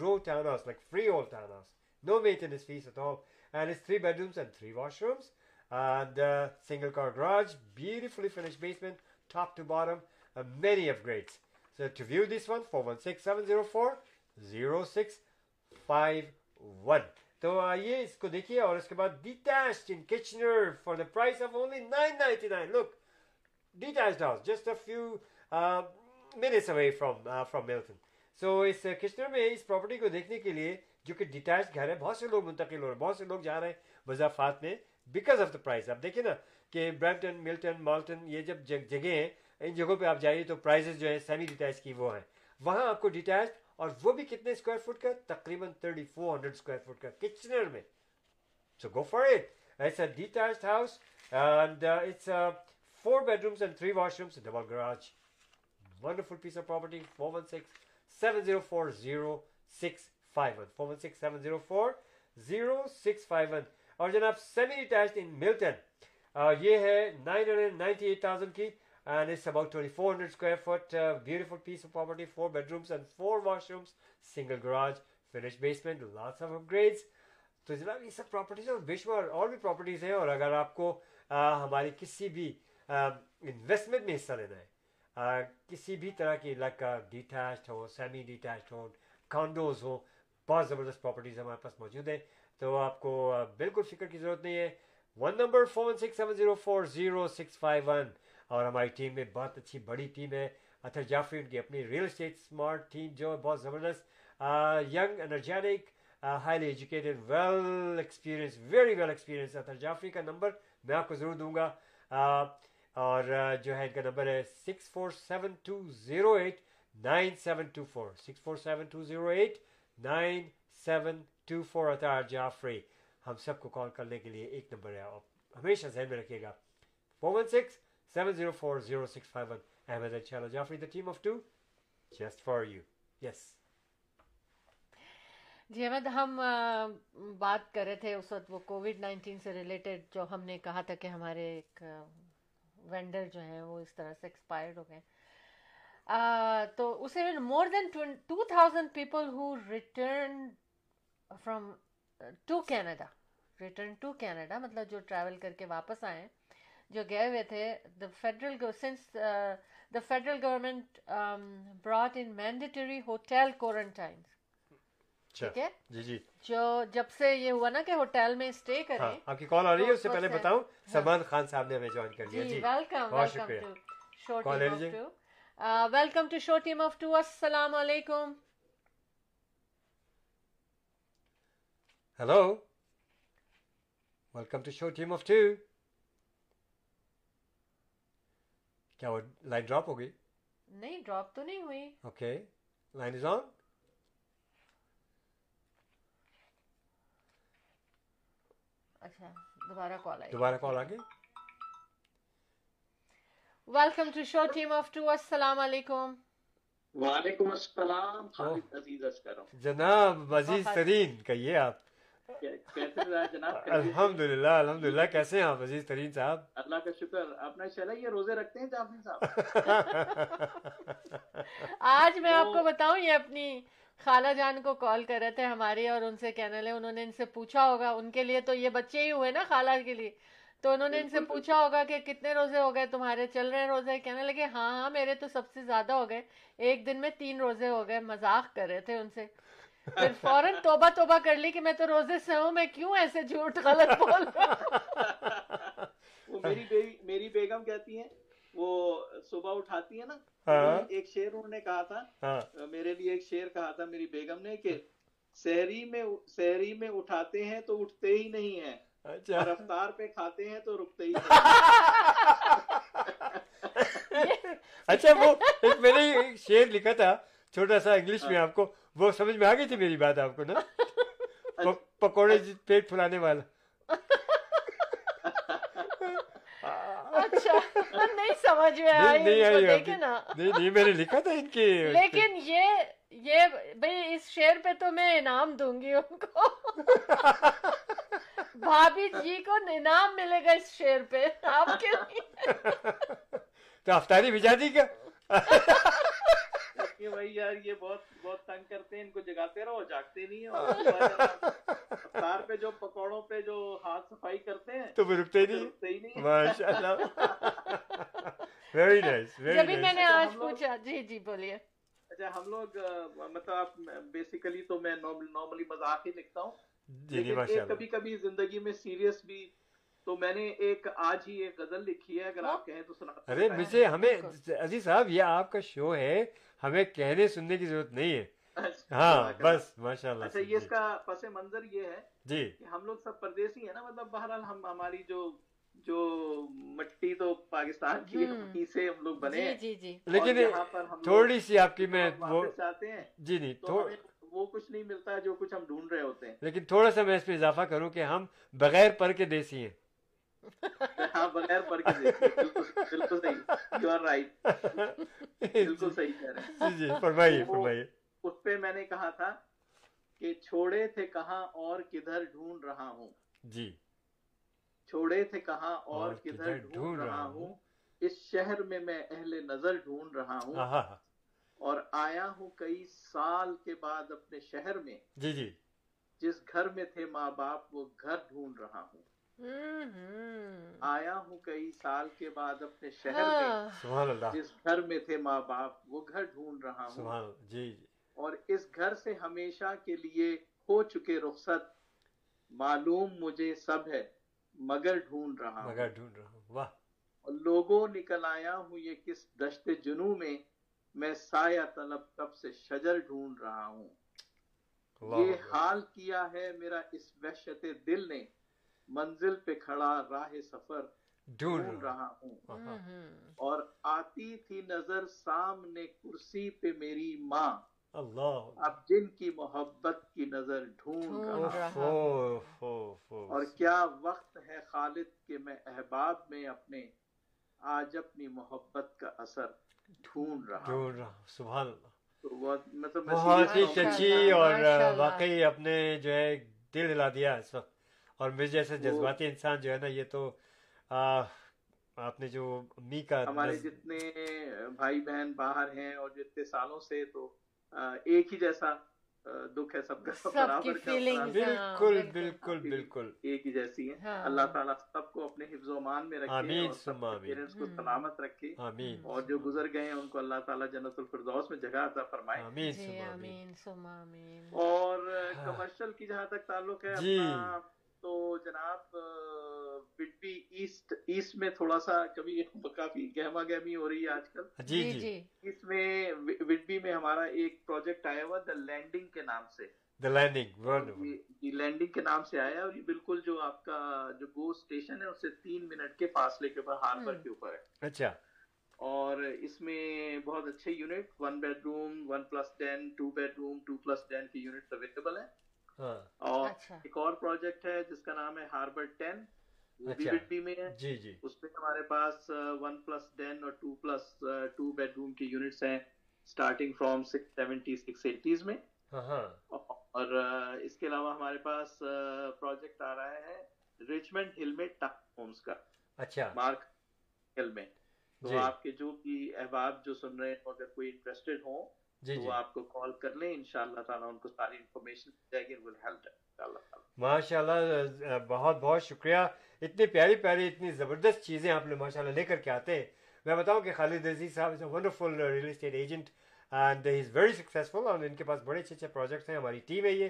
row townhouse like freehold townhouse no maintenance fee at all and it's three bedrooms and three washrooms and single car garage beautifully finish basement top to bottom many upgrades so to view this one four one six seven zero four zero six five one تو آئیے، اس کو دیکھیے اور اس کے بعد detached in Kitchener for the price of only nine ninety nine look detached house just a few minutes away from from Milton so us uh, Kitchener میں اس پراپرٹی کو دیکھنے کے لیے جو کہ ڈیٹیچ گھر ہے، بہت سے لوگ منتقل ہو رہے ہیں، بہت سے لوگ جا رہے ہیں مضافات میں بیکاز آف دا پرائز آپ دیکھیں نا کہ برمپٹن ملٹن مالٹن یہ جب جگہیں ہیں، ان جگہوں پہ آپ جائیے تو پرائزز جو ہیں سیمی ڈیٹیچ کی وہ ہیں۔ وہاں آپ کو ڈیٹیچ اور وہ بھی کتنے اسکوائر فٹ کا؟ تقریباً thirty four hundred square foot کا کچنر میں؟ So go for it it's a detached house and it's four bedrooms and three washrooms double garage wonderful piece of property four one six seven zero four zero six five one four one six seven zero four zero six five one اور جناب semi detach in Milton یہ ہے nine hundred ninety eight thousand کی and it's about twenty four hundred square foot beautiful piece of property four bedrooms and four washrooms single garage finish basement lots of grades تو جناب، یہ سب properties ہیں اور بے شمار اور بھی پراپرٹیز ہیں اور اگر آپ کو ہماری کسی بھی انویسٹمنٹ میں حصہ لینا ہے کسی بھی طرح کی لائک ڈیٹیچڈ ہو سیمی ڈیٹیچڈ ہو کانڈوز ہو، بہت زبردست پراپرٹیز ہمارے پاس موجود ہیں۔ تو آپ کو بالکل فکر کی ضرورت نہیں ہے۔ One number four one six seven zero four zero six five one اور ہماری ٹیم میں بہت اچھی بڑی ٹیم ہے۔ اتھر جعفری، ان کی اپنی ریئل اسٹیٹ اسمارٹ ٹیم جو ہے، بہت زبردست۔ Young energetic highly educated well experience very well experience Athar Jafri کا نمبر میں آپ کو ضرور دوں گا۔ اور جو ہے، ان کا نمبر ہے six four seven two zero eight nine seven two four six four seven two zero eight nine seven two four Athar Jafri. ہم سب کو کال کرنے کے لیے ایک نمبر ہے۔ آپ ہمیشہ ذہن میں رکھیے گا۔ Four one six seven zero four zero six five one Ahmed اچھا Jafri the team of two just جی احمد، ہم بات کر رہے تھے اس وقت وہ کووڈ نائنٹین سے ریلیٹڈ جو ہم نے کہا تھا کہ ہمارے ایک وینڈر جو ہیں وہ اس طرح سے ایکسپائرڈ ہو گئے۔ تو اسے more than two thousand people who return from to Canada, return to Canada مطلب جو ٹریول کر کے واپس آئے۔ جو گئے ہوئے تھے the federal since the federal government brought in mandatory hotel quarantine ٹھیک ہے؟ جی جی۔ جو جب سے یہ ہوا نا کہ ہوٹل میں اسٹے کریں آپ کی کال آ رہی ہے اس سے پہلے بتاؤں سلمان خان صاحب نے ہمیں جوائن کر لیا جی ویلکم بہت ویلکم شکریہ۔ ٹو شو کال ٹیم لیجیے of two welcome to show team of two السلام علیکم۔ Hello welcome to show team of two کیا وہ لائن ڈراپ ہو گئی؟ نہیں ڈراپ تو نہیں ہوئی۔ اوکے لائن از آن اچھا دوبارہ کال آئی۔ دوبارہ کال آ گئی welcome to show team of two السلام علیکم وعلیکم السلام خالد عزیز جناب عزیز ترین کہیے آپ۔ الحمد للہ الحمد للہ کیسے ہیں آپ عزیز ترین صاحب؟ اللہ کا شکر۔ اپنا چلا یہ روزے رکھتے ہیں جعفری صاحب؟ آج میں آپ کو بتاؤں یہ اپنی خالہ جان کو کال کر رہے تھے ہماری اور ان سے کہنے لے انہوں نے ان سے پوچھا ہوگا۔ ان کے لیے تو یہ بچے ہی ہوئے نا خالہ کے لیے۔ تو انہوں نے ان سے پوچھا ہوگا کہ کتنے روزے ہو گئے تمہارے چل رہے ہیں روزے؟ کہنے لگے ہاں ہاں میرے تو سب سے زیادہ ہو گئے۔ ایک دن میں تین روزے ہو گئے مذاق کر رہے تھے ان سے۔ پھر فوراً توبہ توبہ کر لی کہ میں تو روزے سے ہوں میں کیوں ایسے جھوٹ غلط بول رہا وہ میری میری بیگم کہتی ہیں وہ صبح اٹھاتی ہے نا۔ ایک شعر انہوں نے کہا تھا میرے لیے ایک شعر کہا تھا میری بیگم نے کہ سحری میں سحری میں اٹھاتے ہیں تو اٹھتے ہی نہیں ہیں اور افطار پہ کھاتے ہیں تو رکتے ہی اچھا وہ میں نے ایک شعر لکھا تھا چھوٹا سا انگلش میں آپ کو وہ سمجھ میں آ گئی تھی میری بات آپ کو نا؟ پکوڑے جی- پیٹ پھلانے والا۔ اچھا نہیں سمجھ میں آئی نہیں دیکھے نا۔ میں نے لکھا تھا ان کے لیکن یہ یہ بھائی اس شعر پہ تو میں انعام دوں گی ان کو۔ بھابھی جی کو انعام ملے گا اس شعر پہ آپ کے تو افطاری بھجا دی کیا؟ کہ بھائی یار یہ بہت بہت تنگ کرتے ہیں ان کو جگاتے رہو جاگتے نہیں ہیں اور افطار پہ جو پکوڑوں پہ جو ہاتھ صفائی کرتے ہیں تو وہ رکتے نہیں؟ رکتے ہی نہیں۔ ہیں ماشاء اللہ ویری نائس جبھی میں نے اچھا، آج ہم لوگ- پوچھا جی جی بولیے۔ اچھا ہم لوگ مطلب بیسیکلی تو میں نارملی مذاق ہی لکھتا ہوں جی جی کبھی کبھی زندگی میں سیریس بھی تو میں نے ایک آج ہی ایک غزل لکھی ہے اگر آپ کہیں تو سنا ارے مجھے ہمیں عزیز صاحب یہ آپ کا شو ہے ہمیں کہنے سننے کی ضرورت نہیں ہے۔ ہاں بس ماشاء اللہ اچھا یہ اس کا پس منظر یہ ہے جی۔ کہ ہم لوگ سب پردیسی ہیں نا مطلب بہرحال ہم ہماری جو جو مٹی تو پاکستان کی ہم۔ مٹی سے ہم لوگ بنے جی ہیں۔ جی جی۔ لیکن تھوڑی سی آپ کی میں جاتے ہیں جی نہیں وہ کچھ نہیں ملتا ہے جو کچھ ہم ڈھونڈ رہے ہوتے ہیں۔ لیکن تھوڑا سا میں اس پہ اضافہ کروں کہ ہم بغیر پر کے دیسی ہیں۔ بغیر پڑھ کے بالکل صحیح یو آر رائٹ بالکل صحیح کہہ رہے ہیں اس پہ میں نے کہا تھا کہ چھوڑے تھے کہاں اور کدھر ڈھونڈ رہا ہوں جی چھوڑے تھے کہاں اور کدھر ڈھونڈ رہا ہوں اس شہر میں میں اہل نظر ڈھونڈ رہا ہوں اور آیا ہوں کئی سال کے بعد اپنے شہر میں جی جی جس گھر میں تھے ماں باپ وہ گھر ڈھونڈ رہا ہوں آیا ہوں کئی سال کے بعد اپنے شہر میں ہاں۔ سبحان اللہ۔ جس گھر میں تھے ماں باپ وہ گھر ڈھونڈ رہا ہوں۔ سبحان اللہ۔ جی جی۔ اور اس گھر سے ہمیشہ کے لیے ہو چکے رخصت معلوم مجھے سب ہے مگر ڈھونڈ رہا ہوں۔ مگر ڈھونڈ رہا ہوں۔ واہ۔ اور لوگوں نکل آیا ہوں یہ کس دشت جنو میں میں سایہ طلب کب سے شجر ڈھونڈ رہا ہوں۔ یہ حال کیا ہے میرا اس وحشت دل نے منزل پہ کھڑا راہ سفر ڈھونڈ رہا ہوں۔ اور آتی تھی نظر سامنے کرسی پہ میری ماں۔ اللہ۔ اب جن کی محبت کی نظر ڈھونڈ رہا ہوں۔ اور کیا وقت ہے خالد کے میں احباب میں اپنے آج اپنی محبت کا اثر ڈھونڈ رہا ڈھونڈ رہا سبحان اللہ۔ مطلب بہت ہی سچی اور واقعی اپنے جو ہے دل دلا دیا اس وقت۔ اور مجھ جیسے جذباتی انسان جو ہے نا یہ تو آپ نے جو امی کا ہمارے جتنے بھائی بہن باہر ہیں اور جتنے سالوں سے تو ایک ہی جیسا دکھ ہے سب کا سب برابر بالکل بالکل ہاں، بالکل ایک ہی جیسی ہے اللہ تعالیٰ سب کو اپنے حفظ و امان میں رکھے پیرنٹس کو سلامت رکھے۔ اور جو گزر گئے ہیں ان کو اللہ تعالیٰ جنت الفردوس میں جگہ عطا فرمائے۔ اور ہاں۔ کمرشل کی جہاں تک تعلق ہے جی۔ اپنا تو جناب بٹوی ایسٹ ایسٹ میں تھوڑا سا کبھی کافی گہما گہمی ہو رہی ہے آج کل۔ جی جی۔, جی،, جی۔ اس میں بٹوی میں ہمارا ایک پروجیکٹ آیا ہوا دا لینڈنگ کے نام سے۔ دا لینڈنگ لینڈنگ کے نام سے آیا اور یہ بالکل جو آپ کا جو گو اسٹیشن ہے اس سے تین منٹ کے فاصلے کے اوپر ہاربر کے اوپر ہے۔ اچھا۔ اور اس میں بہت اچھے unit one bedroom one plus ten two bedroom two plus ten کے یونٹ اویلیبل ہیں۔ ہاں۔ اور اچھا۔ ایک اور پروجیکٹ ہے جس کا نام ہے ہاربر ٹین۔ اچھا۔ میں ہے۔ جی جی۔ اس ہمارے پاس ون پلس ٹین اور two plus two bedroom کی یونٹس ہیں۔ اسٹارٹنگ فرام سکس ایٹیز میں۔ ہاں، ہاں۔ اور اس کے علاوہ ہمارے پاس پروجیکٹ آ رہا ہے ریچمنٹ ہل میں ہومس کا۔ اچھا۔ مارک ہل میں۔ تو جی۔ آپ کے جو بھی احباب جو سن رہے ہیں اگر کوئی انٹرسٹڈ ہوں جی تو جی۔ آپ کو کال کر لیں ان شاء ان کو ساری انفارمیشن جائے گی ماشاء اللہ بہت بہت شکریہ۔ اتنی پیاری پیاری اتنی زبردست چیزیں آپ نے ماشاء اللہ لے کر کے آتے ہیں۔ میں بتاؤں کہ خالد عزیز صاحب is a wonderful real estate agent and they is very successful اور ان کے پاس بڑے اچھے اچھے پروجیکٹس ہیں۔ ہماری ٹیم ہے یہ۔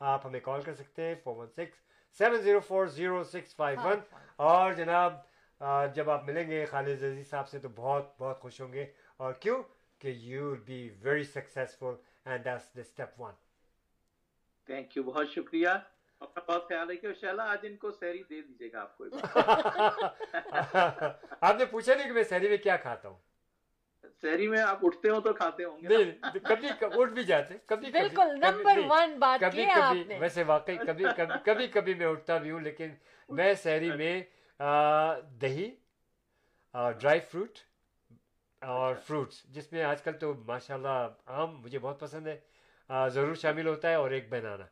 آپ ہمیں کال کر سکتے ہیں four one six seven zero four zero six five one اور جناب جب آپ ملیں گے خالد عزیز صاحب سے تو بہت بہت خوش ہوں گے۔ اور کیوں؟ کہ you will be very successful and this the step one thank you بہت شکریہ. اپنا بہت خیال ہے کہ انشاءاللہ آج ان کو سہری دے دیجیے گا آپ کو آپ نے پوچھا نہیں کہ میں سہری میں کیا کھاتا ہوں؟ میں آپ اٹھتے ہو تو کھاتے ہوں گے کبھی اٹھ بھی جاتے کبھی بالکل نمبر ون بات کبھی کبھی ویسے واقعی کبھی کبھی کبھی میں اٹھتا بھی ہوں لیکن میں شہری میں دہی ڈرائی فروٹ اور اچھا، اچھا۔ فروٹس جس میں آج کل تو ماشاء اللہ آم مجھے بہت پسند ہے ضرور شامل ہوتا ہے اور ایک بنانا۔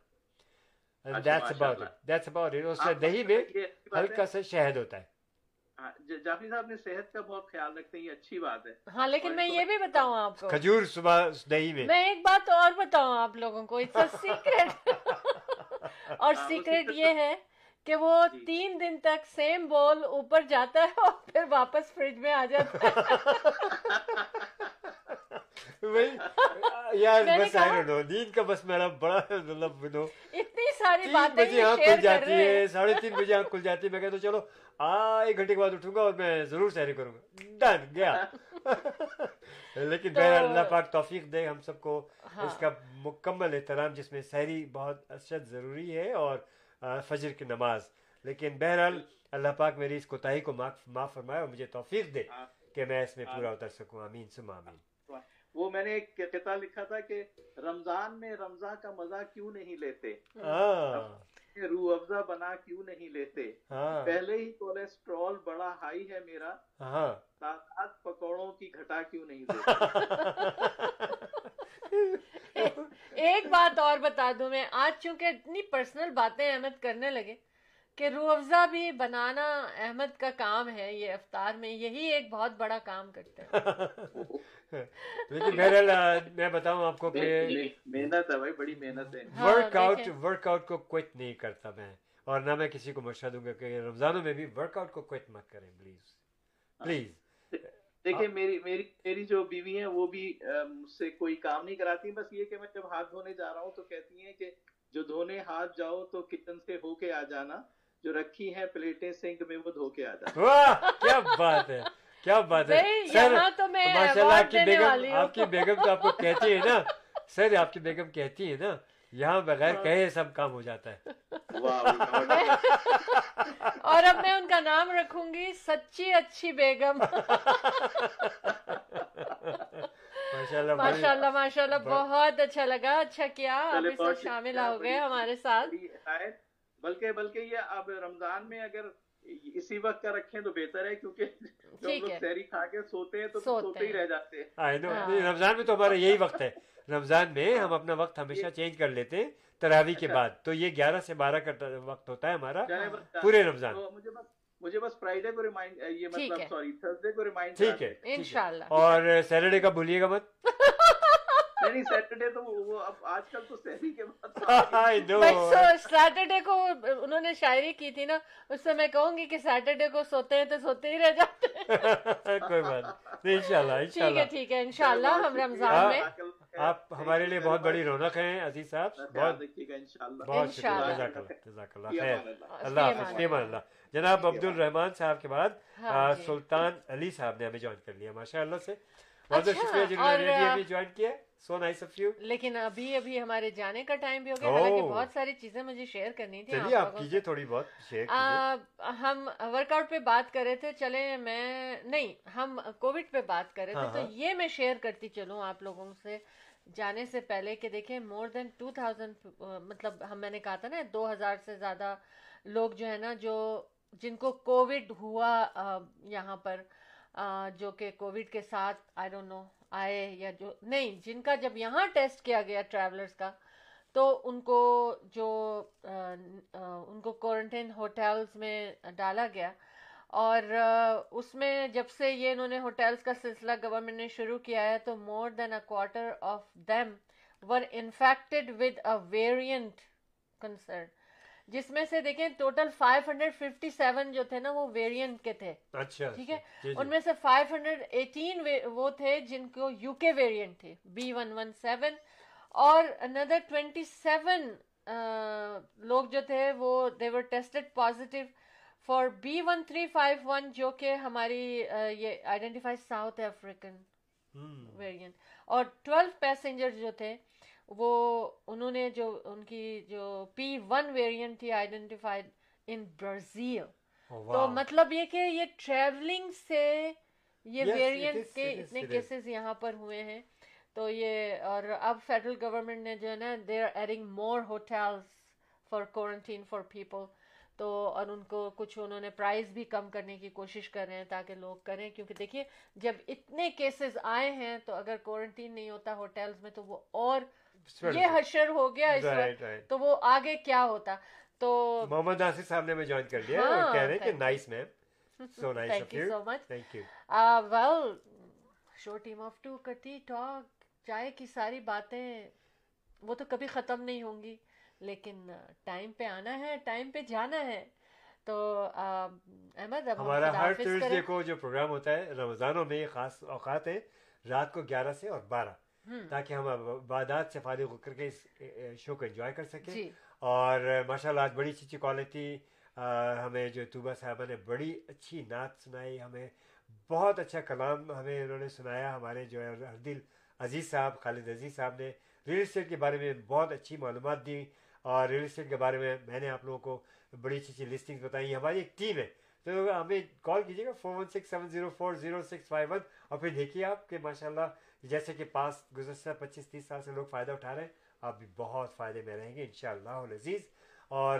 اچھا، دہی میں ہلکا سا شہد ہوتا ہے۔ ہاں، جعفری صاحب نے صحت کا بہت خیال رکھتے ہیں یہ اچھی بات ہے۔ ہاں لیکن میں یہ بھی بتاؤں آپ کو۔ کھجور صبح دہی میں۔ میں ایک بات اور بتاؤں آپ لوگوں کو اٹس سیکرٹ اور ہاں، سیکرٹ یہ ہے کہ وہ جی۔ تین دن تک سیم بال اوپر جاتا ہے اور پھر واپس فریج میں آ جاتا ہے۔ بس کا بس میرا بڑا مطلب اتنی ساری باتیں کھل جاتی ہے ساڑھے تین بجے آنکھ کھل جاتی ہے۔ میں کہتا ہوں چلو ایک گھنٹے کے بعد اٹھوں گا اور میں ضرور سیری کروں گا۔ ڈن گیا۔ لیکن اللہ پاک توفیق دے ہم سب کو اس ہاں۔ کا مکمل احترام جس میں سیری بہت اشد ضروری ہے اور فجر کی نماز۔ لیکن بہرحال اللہ پاک میری اس کوتاہی کو معاف فرمائے اور مجھے توفیق دے کہ میں اس میں پورا اتر سکوں۔ آمین سم آمین۔ وہ میں نے ایک قطعہ لکھا تھا کہ رمضان میں رمضان کا مزہ کیوں نہیں لیتے؟ روح افزا بنا کیوں نہیں لیتے؟ پہلے ہی کولیسٹرول بڑا ہائی ہے میرا۔ تعداد پکوڑوں کی گھٹا کیوں نہیں دیتے ایک بات اور بتا دوں میں آج چونکہ اتنی پرسنل باتیں احمد کرنے لگے کہ روح افزا بھی بنانا احمد کا کام ہے یہ افطار میں یہی ایک بہت بڑا کام کرتے ہیں۔ لیکن بہرحال میں بتاؤں آپ کو کہ محنت ہے بھائی بڑی محنت ہے۔ ہاں، ورک آؤٹ۔ ورک آؤٹ کو کوئٹ نہیں کرتا میں اور نہ میں کسی کو مشورہ دوں گا کہ رمضانوں میں بھی ورک آؤٹ کو کوئٹ مت کریں پلیز پلیز دیکھیں میری میری میری جو بیوی ہیں وہ بھی مجھ سے کوئی کام نہیں کراتی بس یہ کہ میں جب ہاتھ دھونے جا رہا ہوں تو کہتی ہیں کہ جو دھونے ہاتھ جاؤ تو کچن سے ہو کے آ جانا جو رکھی ہیں پلیٹیں سنک میں وہ دھو کے آ جانا۔ واہ کیا بات ہے کیا بات ہے۔ سر یہاں تو میں ماشاء اللہ آپ کی بیگم۔ آپ کی بیگم تو آپ کو کہتی ہے نا۔ سر آپ کی بیگم کہتی ہے نا۔ یہاں بغیر کہے سب کام ہو جاتا ہے۔ اور اب میں ان کا نام رکھوں گی سچی اچھی بیگم۔ ماشاء اللہ ماشاء اللہ بہت اچھا لگا اچھا کیا آپ اس میں شامل ہو گئے ہمارے ساتھ۔ بلکہ بلکہ یہ اب رمضان میں اگر اسی وقت کا رکھیں تو بہتر ہے کیونکہ ٹھیک لوگ ہے۔ سحری کھا کے سوتے ہیں تو سوتے ہی۔ رہ جاتے ہیں نو ہاں۔ رمضان میں تو ہمارا یہی وقت ہے رمضان میں ہم اپنا وقت ہمیشہ چینج کر لیتے ہیں تراوی کے اچھا۔ بعد تو یہ گیارہ سے بارہ کا وقت ہوتا ہے ہمارا پورے رمضان مجھے بس مجھے بس فرائیڈے کو ریمائنڈ یہ ٹھیک ہے۔ مطلب سوری تھرسڈے کو ریمائنڈ ٹھیک ہے ٹھیک ہے۔ انشاءاللہ اور سیٹرڈے کا بھولیے گا مت نہیں سیٹرڈے تو وہ وہ اب آج کل تو سحری کے بعد آئی نو بھائی سو سیٹرڈے کو انہوں نے شاعری کی تھی نا اس سے میں کہوں گی کہ سیٹرڈے کو سوتے ہیں تو سوتے ہی رہ جاتے ہیں۔ کوئی بات نہیں۔ انشاءاللہ ٹھیک ہے ٹھیک ہے انشاءاللہ ہم رمضان۔ میں۔ آپ ہمارے لیے بہت بڑی رونق ہیں عزیز صاحب۔ بہت بہت شکریہ۔ جزاک اللہ جزاک اللہ۔ خیر۔ اللہ۔ اللہ حافظ اللہ۔ جناب عبد الرحمان صاحب کے بعد ہاں جی۔ سلطان علی صاحب نے ہمیں جوائن کر لیا ماشاء اللہ سے۔ بہت بہت اچھا، شکریہ جنہوں نے جوائن کیا۔ سو نائس آف یو لیکن ابھی ابھی ہمارے جانے کا ٹائم بھی ہو گیا۔ حالانکہ بہت ساری چیزیں مجھے شیئر کرنی تھی چلیے آپ۔ کیجیے تھوڑی بہت شیئر ہم ورک آؤٹ پہ بات کر رہے تھے چلے میں نہیں ہم کووڈ پہ بات کر رہے ہاں، تھے ہاں۔ تو یہ میں شیئر کرتی چلوں آپ لوگوں سے جانے سے پہلے کہ دیکھیں مور دین ٹو تھاؤزینڈ مطلب ہم میں نے کہا تھا نا دو ہزار سے زیادہ لوگ جو ہے نا جو جن کو کووڈ ہوا یہاں پر جو کہ کووڈ کے ساتھ آئی ڈونٹ نو آئے یا جو، نہیں، جن کا جب یہاں ٹیسٹ کیا گیا ٹریولرز کا، تو ان کو جو ان کو کوارنٹین ہوٹلز میں ڈالا گیا اور اس میں جب سے یہ انہوں نے ہوٹلز کا سلسلہ گورنمنٹ نے شروع کیا ہے، تو more than a quarter of them were infected with a variant concern جس میں سے دیکھیں ٹوٹل 557 جو تھے نا وہ ویریئنٹ کے تھے۔ اچھا ٹھیک ہے؟ جی، جی۔ ان میں سے 518 وہ تھے جن کو یو کے ویریئنٹ تھے بی ون ون سیون اور اندر 27 لوگ جو تھے وہ they were tested positive for B one three five one جو کہ ہماری یہ آئیڈینٹیفائی ساؤتھ افریقن ویریئنٹ اور 12 پیسنجر جو تھے وہ انہوں نے جو ان کی جو پی ون ویریئنٹ تھی آئیڈینٹیفائڈ ان برازیل تو۔ مطلب یہ کہ یہ ٹریولنگ سے یہ ویریئنٹ کے اتنے. کیسز یہاں پر ہوئے ہیں تو یہ اور اب فیڈرل گورنمنٹ نے جو ہے نا they are adding more hotels for quarantine for people تو اور ان کو کچھ انہوں نے پرائز بھی کم کرنے کی کوشش کر رہے ہیں تاکہ لوگ کریں کیونکہ دیکھیے جب اتنے کیسز آئے ہیں تو اگر کوارنٹین نہیں ہوتا ہوٹلز میں تو وہ اور یہ حشر ہو گیا اس وقت. تو وہ آگے کیا ہوتا؟ تو محمد ناصر صاحب نے ہمیں جوائن کر لیا ہاں، اور کہہ رہے ہیں کہ. Nice ma'am so nice you you so much. Thank you well show team of two کرتی ٹاک چائے کی ساری باتیں وہ تو کبھی ختم نہیں ہوں گی لیکن ٹائم پہ آنا ہے ٹائم پہ جانا ہے تو احمد اب ہم ہمارا ہر کریں کو جو پروگرام ہوتا ہے رمضانوں میں خاص اوقات ہیں رات کو گیارہ سے اور بارہ تاکہ ہم عبادات سے فارغ ہو کر کے اس شو کو انجوائے کر سکیں۔ جی۔ اور ماشاء اللہ آج بڑی اچھی اچھی کوالٹی ہمیں جو طوبہ صاحبہ نے بڑی اچھی نعت سنائی ہمیں بہت اچھا کلام ہمیں انہوں نے سنایا۔ ہمارے جو ہے ہردل عزیز صاحب خالد عزیز صاحب نے ریئل اسٹیٹ کے بارے میں بہت اچھی معلومات دی۔ اور ریئل اسٹیٹ کے بارے میں میں نے آپ لوگوں کو بڑی اچھی اچھی لسٹنگ بتائی۔ ہماری ایک ٹیم ہے۔ تو ہمیں کال کیجیے گا four one six seven zero four zero six five one اور پھر دیکھیے آپ کہ ماشاء اللہ جیسے کہ پاس گزشتہ پچیس تیس سال سے لوگ فائدہ اٹھا رہے ہیں آپ بھی بہت فائدے میں رہیں گے ان شاء اللہ عزیز۔ اور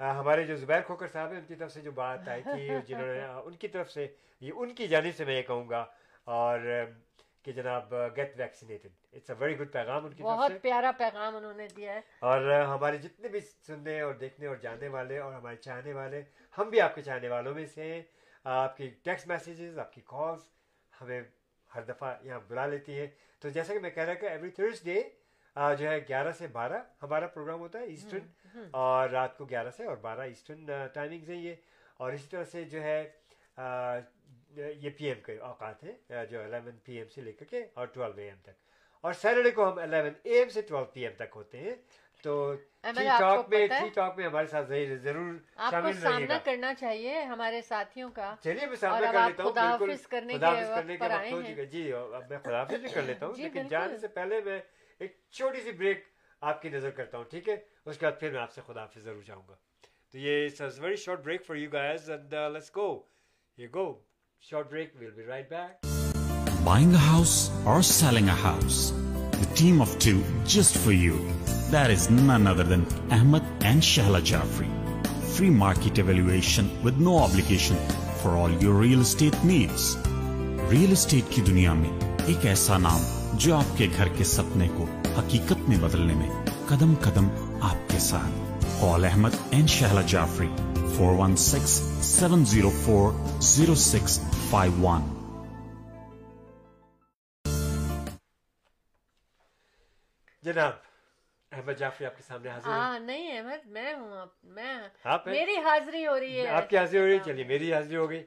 ہمارے جو زبیر کھوکر صاحب ہیں ان کی طرف سے جو بات آئی تھی جنہوں نے ان کی طرف سے یہ ان کی جانب سے میں یہ کہوں گا اور کہ جناب get vaccinated it's a very good پیغام ان کی بہت پیارا پیغام انہوں نے دیا ہے۔ اور ہمارے جتنے بھی سننے اور دیکھنے اور جاننے والے اور ہمارے چاہنے والے ہم بھی آپ کے چاہنے والوں میں سے ہیں۔ آپ کی ٹیکسٹ میسیجز آپ کی کالس ہمیں ہر دفعہ یہاں بلا لیتی ہے۔ تو جیسا کہ میں کہہ رہا کہ ایوری تھرسڈے جو ہے گیارہ سے بارہ ہمارا پروگرام ہوتا ہے ایسٹرن اور رات کو گیارہ سے اور بارہ ایسٹرن ٹائمنگز ہیں یہ۔ اور اسی طرح سے جو ہے یہ پی ایم کے اوقات ہیں جو الیون پی ایم سے لے کر کے اور ٹویلو اے ایم تک۔ اور سیٹرڈے کو ہم الیون اے ایم سے ٹویلو پی ایم تک ہوتے ہیں۔ تو ٹی ٹاک میں ٹی ٹاک میں ہمارے ساتھ ضرور شامل سامنا کرنا چاہیے ہمارے ساتھیوں کا۔ چلیے میں سامنا کر لیتا ہوں۔ خدافظ کرنے کے وقت جی اب میں خدافظ بھی کر لیتا ہوں لیکن جانے سے پہلے میں ایک چھوٹی سی بریک آپ کی نظر کرتا ہوں ٹھیک ہے؟ اس کے بعد پھر میں آپ سے خدافظ ضرور چاہوں گا۔ تو یہ very short break for you guys and let's go یہ go short break will be right back Buying a house or selling a house? The team of two just for you. That is none other than Ahmed and Shahla Jafri. Free market evaluation with no obligation for all your real estate needs. Real estate کی دنیا میں ایک ایسا نام جو آپ کے گھر کے سپنے کو حقیقت میں بدلنے میں قدم قدم آپ کے ساتھ call Ahmed and Shehla Jafri four one six seven zero four zero six five one جناب احمد جعفری آپ کے سامنے حاضر ہاں نہیں احمد میں ہوں میں میری حاضری ہو رہی ہے۔ آپ کی حاضری ہو رہی ہے؟ چلیے میری حاضری ہو گئی۔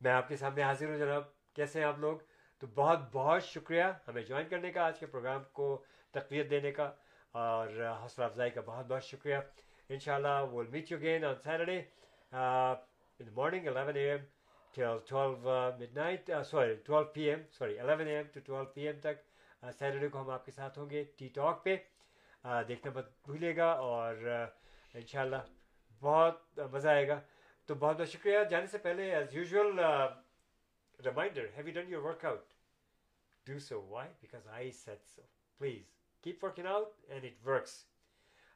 میں آپ کے سامنے حاضر ہوں جناب۔ کیسے ہیں آپ لوگ؟ تو بہت بہت شکریہ ہمیں جوائن کرنے کا آج کے پروگرام کو تقویت دینے کا اور حوصلہ افزائی کا بہت بہت شکریہ۔ ان شاء اللہ will meet you again on Saturday in morning eleven A M twelve midnight sorry twelve P M sorry eleven A M to twelve P M تک۔ سیٹرڈے کو ہم آپ کے ساتھ ہوں گے ٹی ٹاک پہ دیکھنا مت بھولے گا اور ان شاء اللہ بہت مزہ آئے گا تو بہت بہت شکریہ جانے سے پہلے as usual reminder have you done your workout do so. Why? Because I said so. Please keep working out and it works.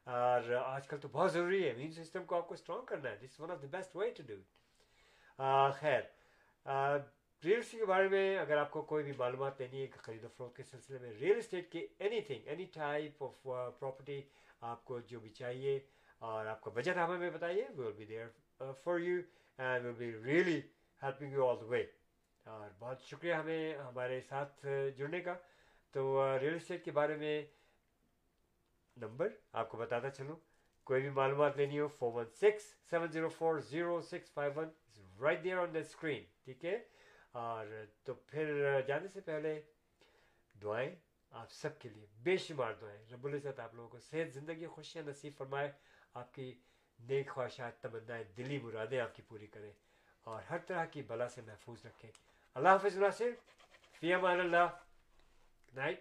اور آج کل تو بہت ضروری ہے امیون سسٹم کو آپ کو اسٹرانگ کرنا ہے this one of the best way to do it خیر ریئل اسٹیٹ کے بارے میں اگر آپ کو کوئی بھی معلومات لینی ہے خرید و فروخت کے سلسلے میں ریئل اسٹیٹ کی anything any type of property آپ کو جو بھی چاہیے اور آپ کا بجٹ ہمیں بتائیے we will be there for you and will be really helping you all the way اور بہت شکریہ ہمیں ہمارے ساتھ جڑنے کا. تو uh, ریئل اسٹیٹ کے بارے میں نمبر آپ کو بتاتا چلوں. کوئی بھی معلومات لینی ہو four one six seven zero four zero six five one right there on the screen ٹھیک ہے؟ اور تو پھر جانے سے پہلے دعائیں آپ سب کے لیے، بے شمار دعائیں۔ رب العزت آپ لوگوں کو صحت، زندگی خوشیاں نصیب فرمائے، آپ کی نیک خواہشات، تمنائیں، دلی مرادیں آپ کی پوری کریں اور ہر طرح کی بلا سے محفوظ رکھیں۔ اللہ حافظ ناصر، فی امان اللہ۔ نائٹ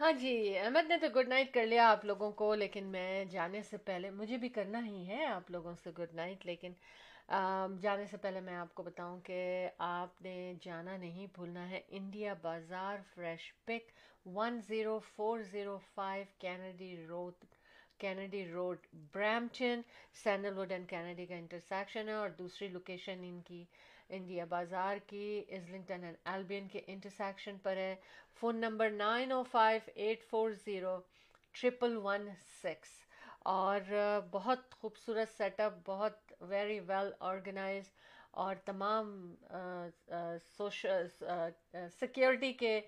ہاں جی احمد نے تو گڈ نائٹ کر لیا آپ لوگوں کو، لیکن میں جانے سے پہلے، مجھے بھی کرنا ہی ہے آپ لوگوں سے گڈ نائٹ لیکن جانے سے پہلے میں آپ کو بتاؤں کہ آپ نے جانا نہیں بھولنا ہے، India Bazaar fresh pick one zero four zero five Kennedy road Kennedy road Brampton sandalwood and Kennedy کا انٹرسیکشن ہے اور دوسری لوکیشن ان کی انڈیا بازار کی ازلنگٹن اینڈ ایلبین کے انٹرسیکشن پر ہے۔ Phone number nine O five eight four zero triple one six اور بہت خوبصورت سیٹ اپ بہت ویری ویل آرگنائز اور تمام سوشل سیکیورٹی کے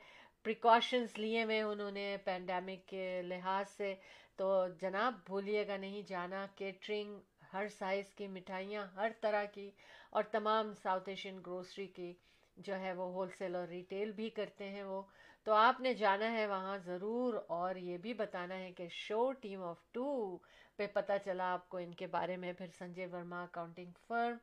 پریکاشنز لیے ہوئے انہوں نے پینڈیمک کے لحاظ سے۔ تو جناب بھولیے گا نہیں جانا کیٹرنگ ہر سائز کی، مٹھائیاں ہر طرح کی اور تمام ساؤتھ ایشین گروسری کی جو ہے وہ ہول سیل اور ریٹیل بھی کرتے ہیں وہ۔ تو آپ نے جانا ہے وہاں ضرور اور یہ بھی بتانا ہے کہ شو ٹیم آف ٹو پہ پتہ چلا آپ کو ان کے بارے میں۔ پھر سنجے ورما اکاؤنٹنگ فرم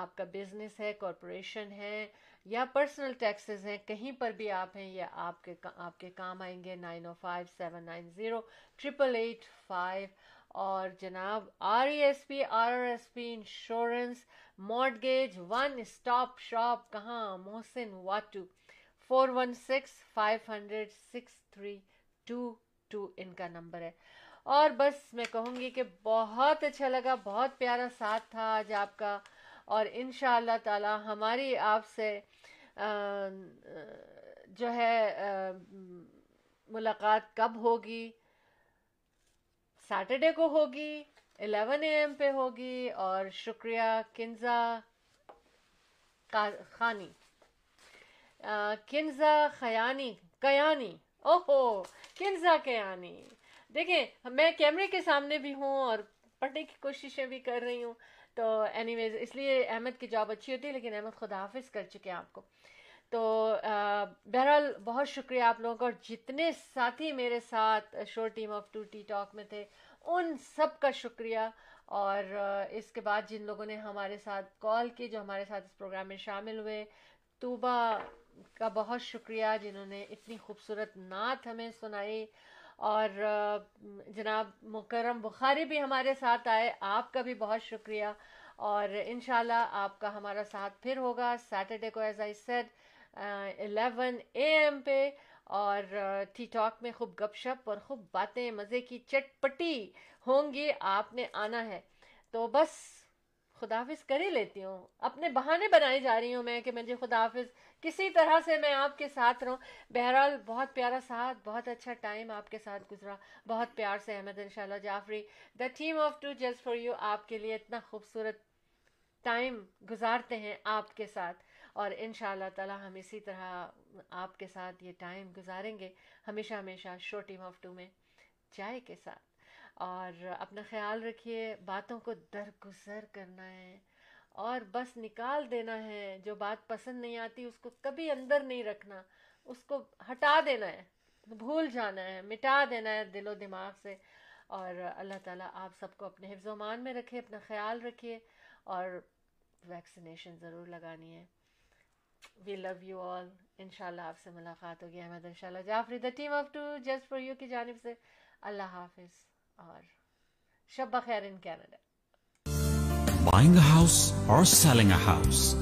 آپ کا بزنس ہے کارپوریشن ہے یا پرسنل ٹیکسز ہیں، کہیں پر بھی آپ ہیں یا آپ کے آپ کے کام آئیں گے، nine O five, seven nine zero triple eight five اور جناب R E S P R R S P insurance mortgage one stop shop کہاں؟ Mohsin Wattoo. Four one six five hundred six three two two ان کا number ہے۔ اور بس میں کہوں گی کہ بہت اچھا لگا، بہت پیارا ساتھ تھا آج آپ کا، اور ان شاء اللہ تعالی ہماری آپ سے جو ہے ملاقات کب ہوگی؟ سیٹرڈے کو ہوگی، الیون اے ایم پہ ہوگی، اور شکریہ کنزا خانی کنزا خیانی، کیانی، اوہو، کنزا کیانی۔ دیکھیں، میں کیمرے کے سامنے بھی ہوں اور پڑھنے کی کوششیں بھی کر رہی ہوں۔ تو اینی ویز اس لیے احمد کی جاب اچھی ہوتی ہے، لیکن احمد خدا حافظ کر چکے ہیں آپ کو۔ تو بہرحال بہت شکریہ آپ لوگوں کا، اور جتنے ساتھی میرے ساتھ show team of two T talk میں تھے، ان سب کا شکریہ۔ اور اس کے بعد جن لوگوں نے ہمارے ساتھ کال کی، جو ہمارے ساتھ اس پروگرام میں شامل ہوئے طوبہ کا بہت شکریہ۔ جنہوں نے اتنی خوبصورت نعت ہمیں سنائی اور جناب مکرم بخاری بھی ہمارے ساتھ آئے، آپ کا بھی بہت شکریہ۔ اور انشاءاللہ آپ کا ہمارا ساتھ پھر ہوگا۔ سیٹرڈے کو as I said eleven A M پہ۔ اور ٹی ٹاک میں خوب گپ شپ اور خوب باتیں، مزے کی چٹ پٹی ہوں گی، آپ نے آنا ہے۔ تو بس خداحافظ کر ہی لیتی ہوں۔ اپنے بہانے بنائے جا رہی ہوں میں کہ مجھے خداحافظ کسی طرح سے میں آپ کے ساتھ رہوں۔ بہرحال بہت پیارا ساتھ، بہت اچھا ٹائم آپ کے ساتھ گزرا۔ بہت پیار سے احمد، انشاءاللہ Jafri the team of two just for you آپ کے لیے اتنا خوبصورت ٹائم گزارتے ہیں آپ کے ساتھ۔ اور ان شاء اللہ تعالیٰ ہم اسی طرح آپ کے ساتھ یہ ٹائم گزاریں گے، ہمیشہ ہمیشہ شو ٹیم آف ٹو میں چائے کے ساتھ۔ اور اپنا خیال رکھیے، باتوں کو درگزر کرنا ہے۔ اور بس نکال دینا ہے، جو بات پسند نہیں آتی، اس کو کبھی اندر نہیں رکھنا، اس کو ہٹا دینا ہے، بھول جانا ہے، مٹا دینا ہے دل و دماغ سے۔ اور اللہ تعالیٰ آپ سب کو اپنے حفظ و مان میں رکھے، اپنا خیال رکھیے اور ویکسینیشن ضرور لگانی ہے۔ وی لو یو آل ان شاء اللہ آپ سے ملاقات ہوگی۔ احمد ان شاء اللہ Jafri the team of two just for you کی جانب سے۔ اللہ حافظ، اور شب بخیر in Canada. Buying a house or selling a house,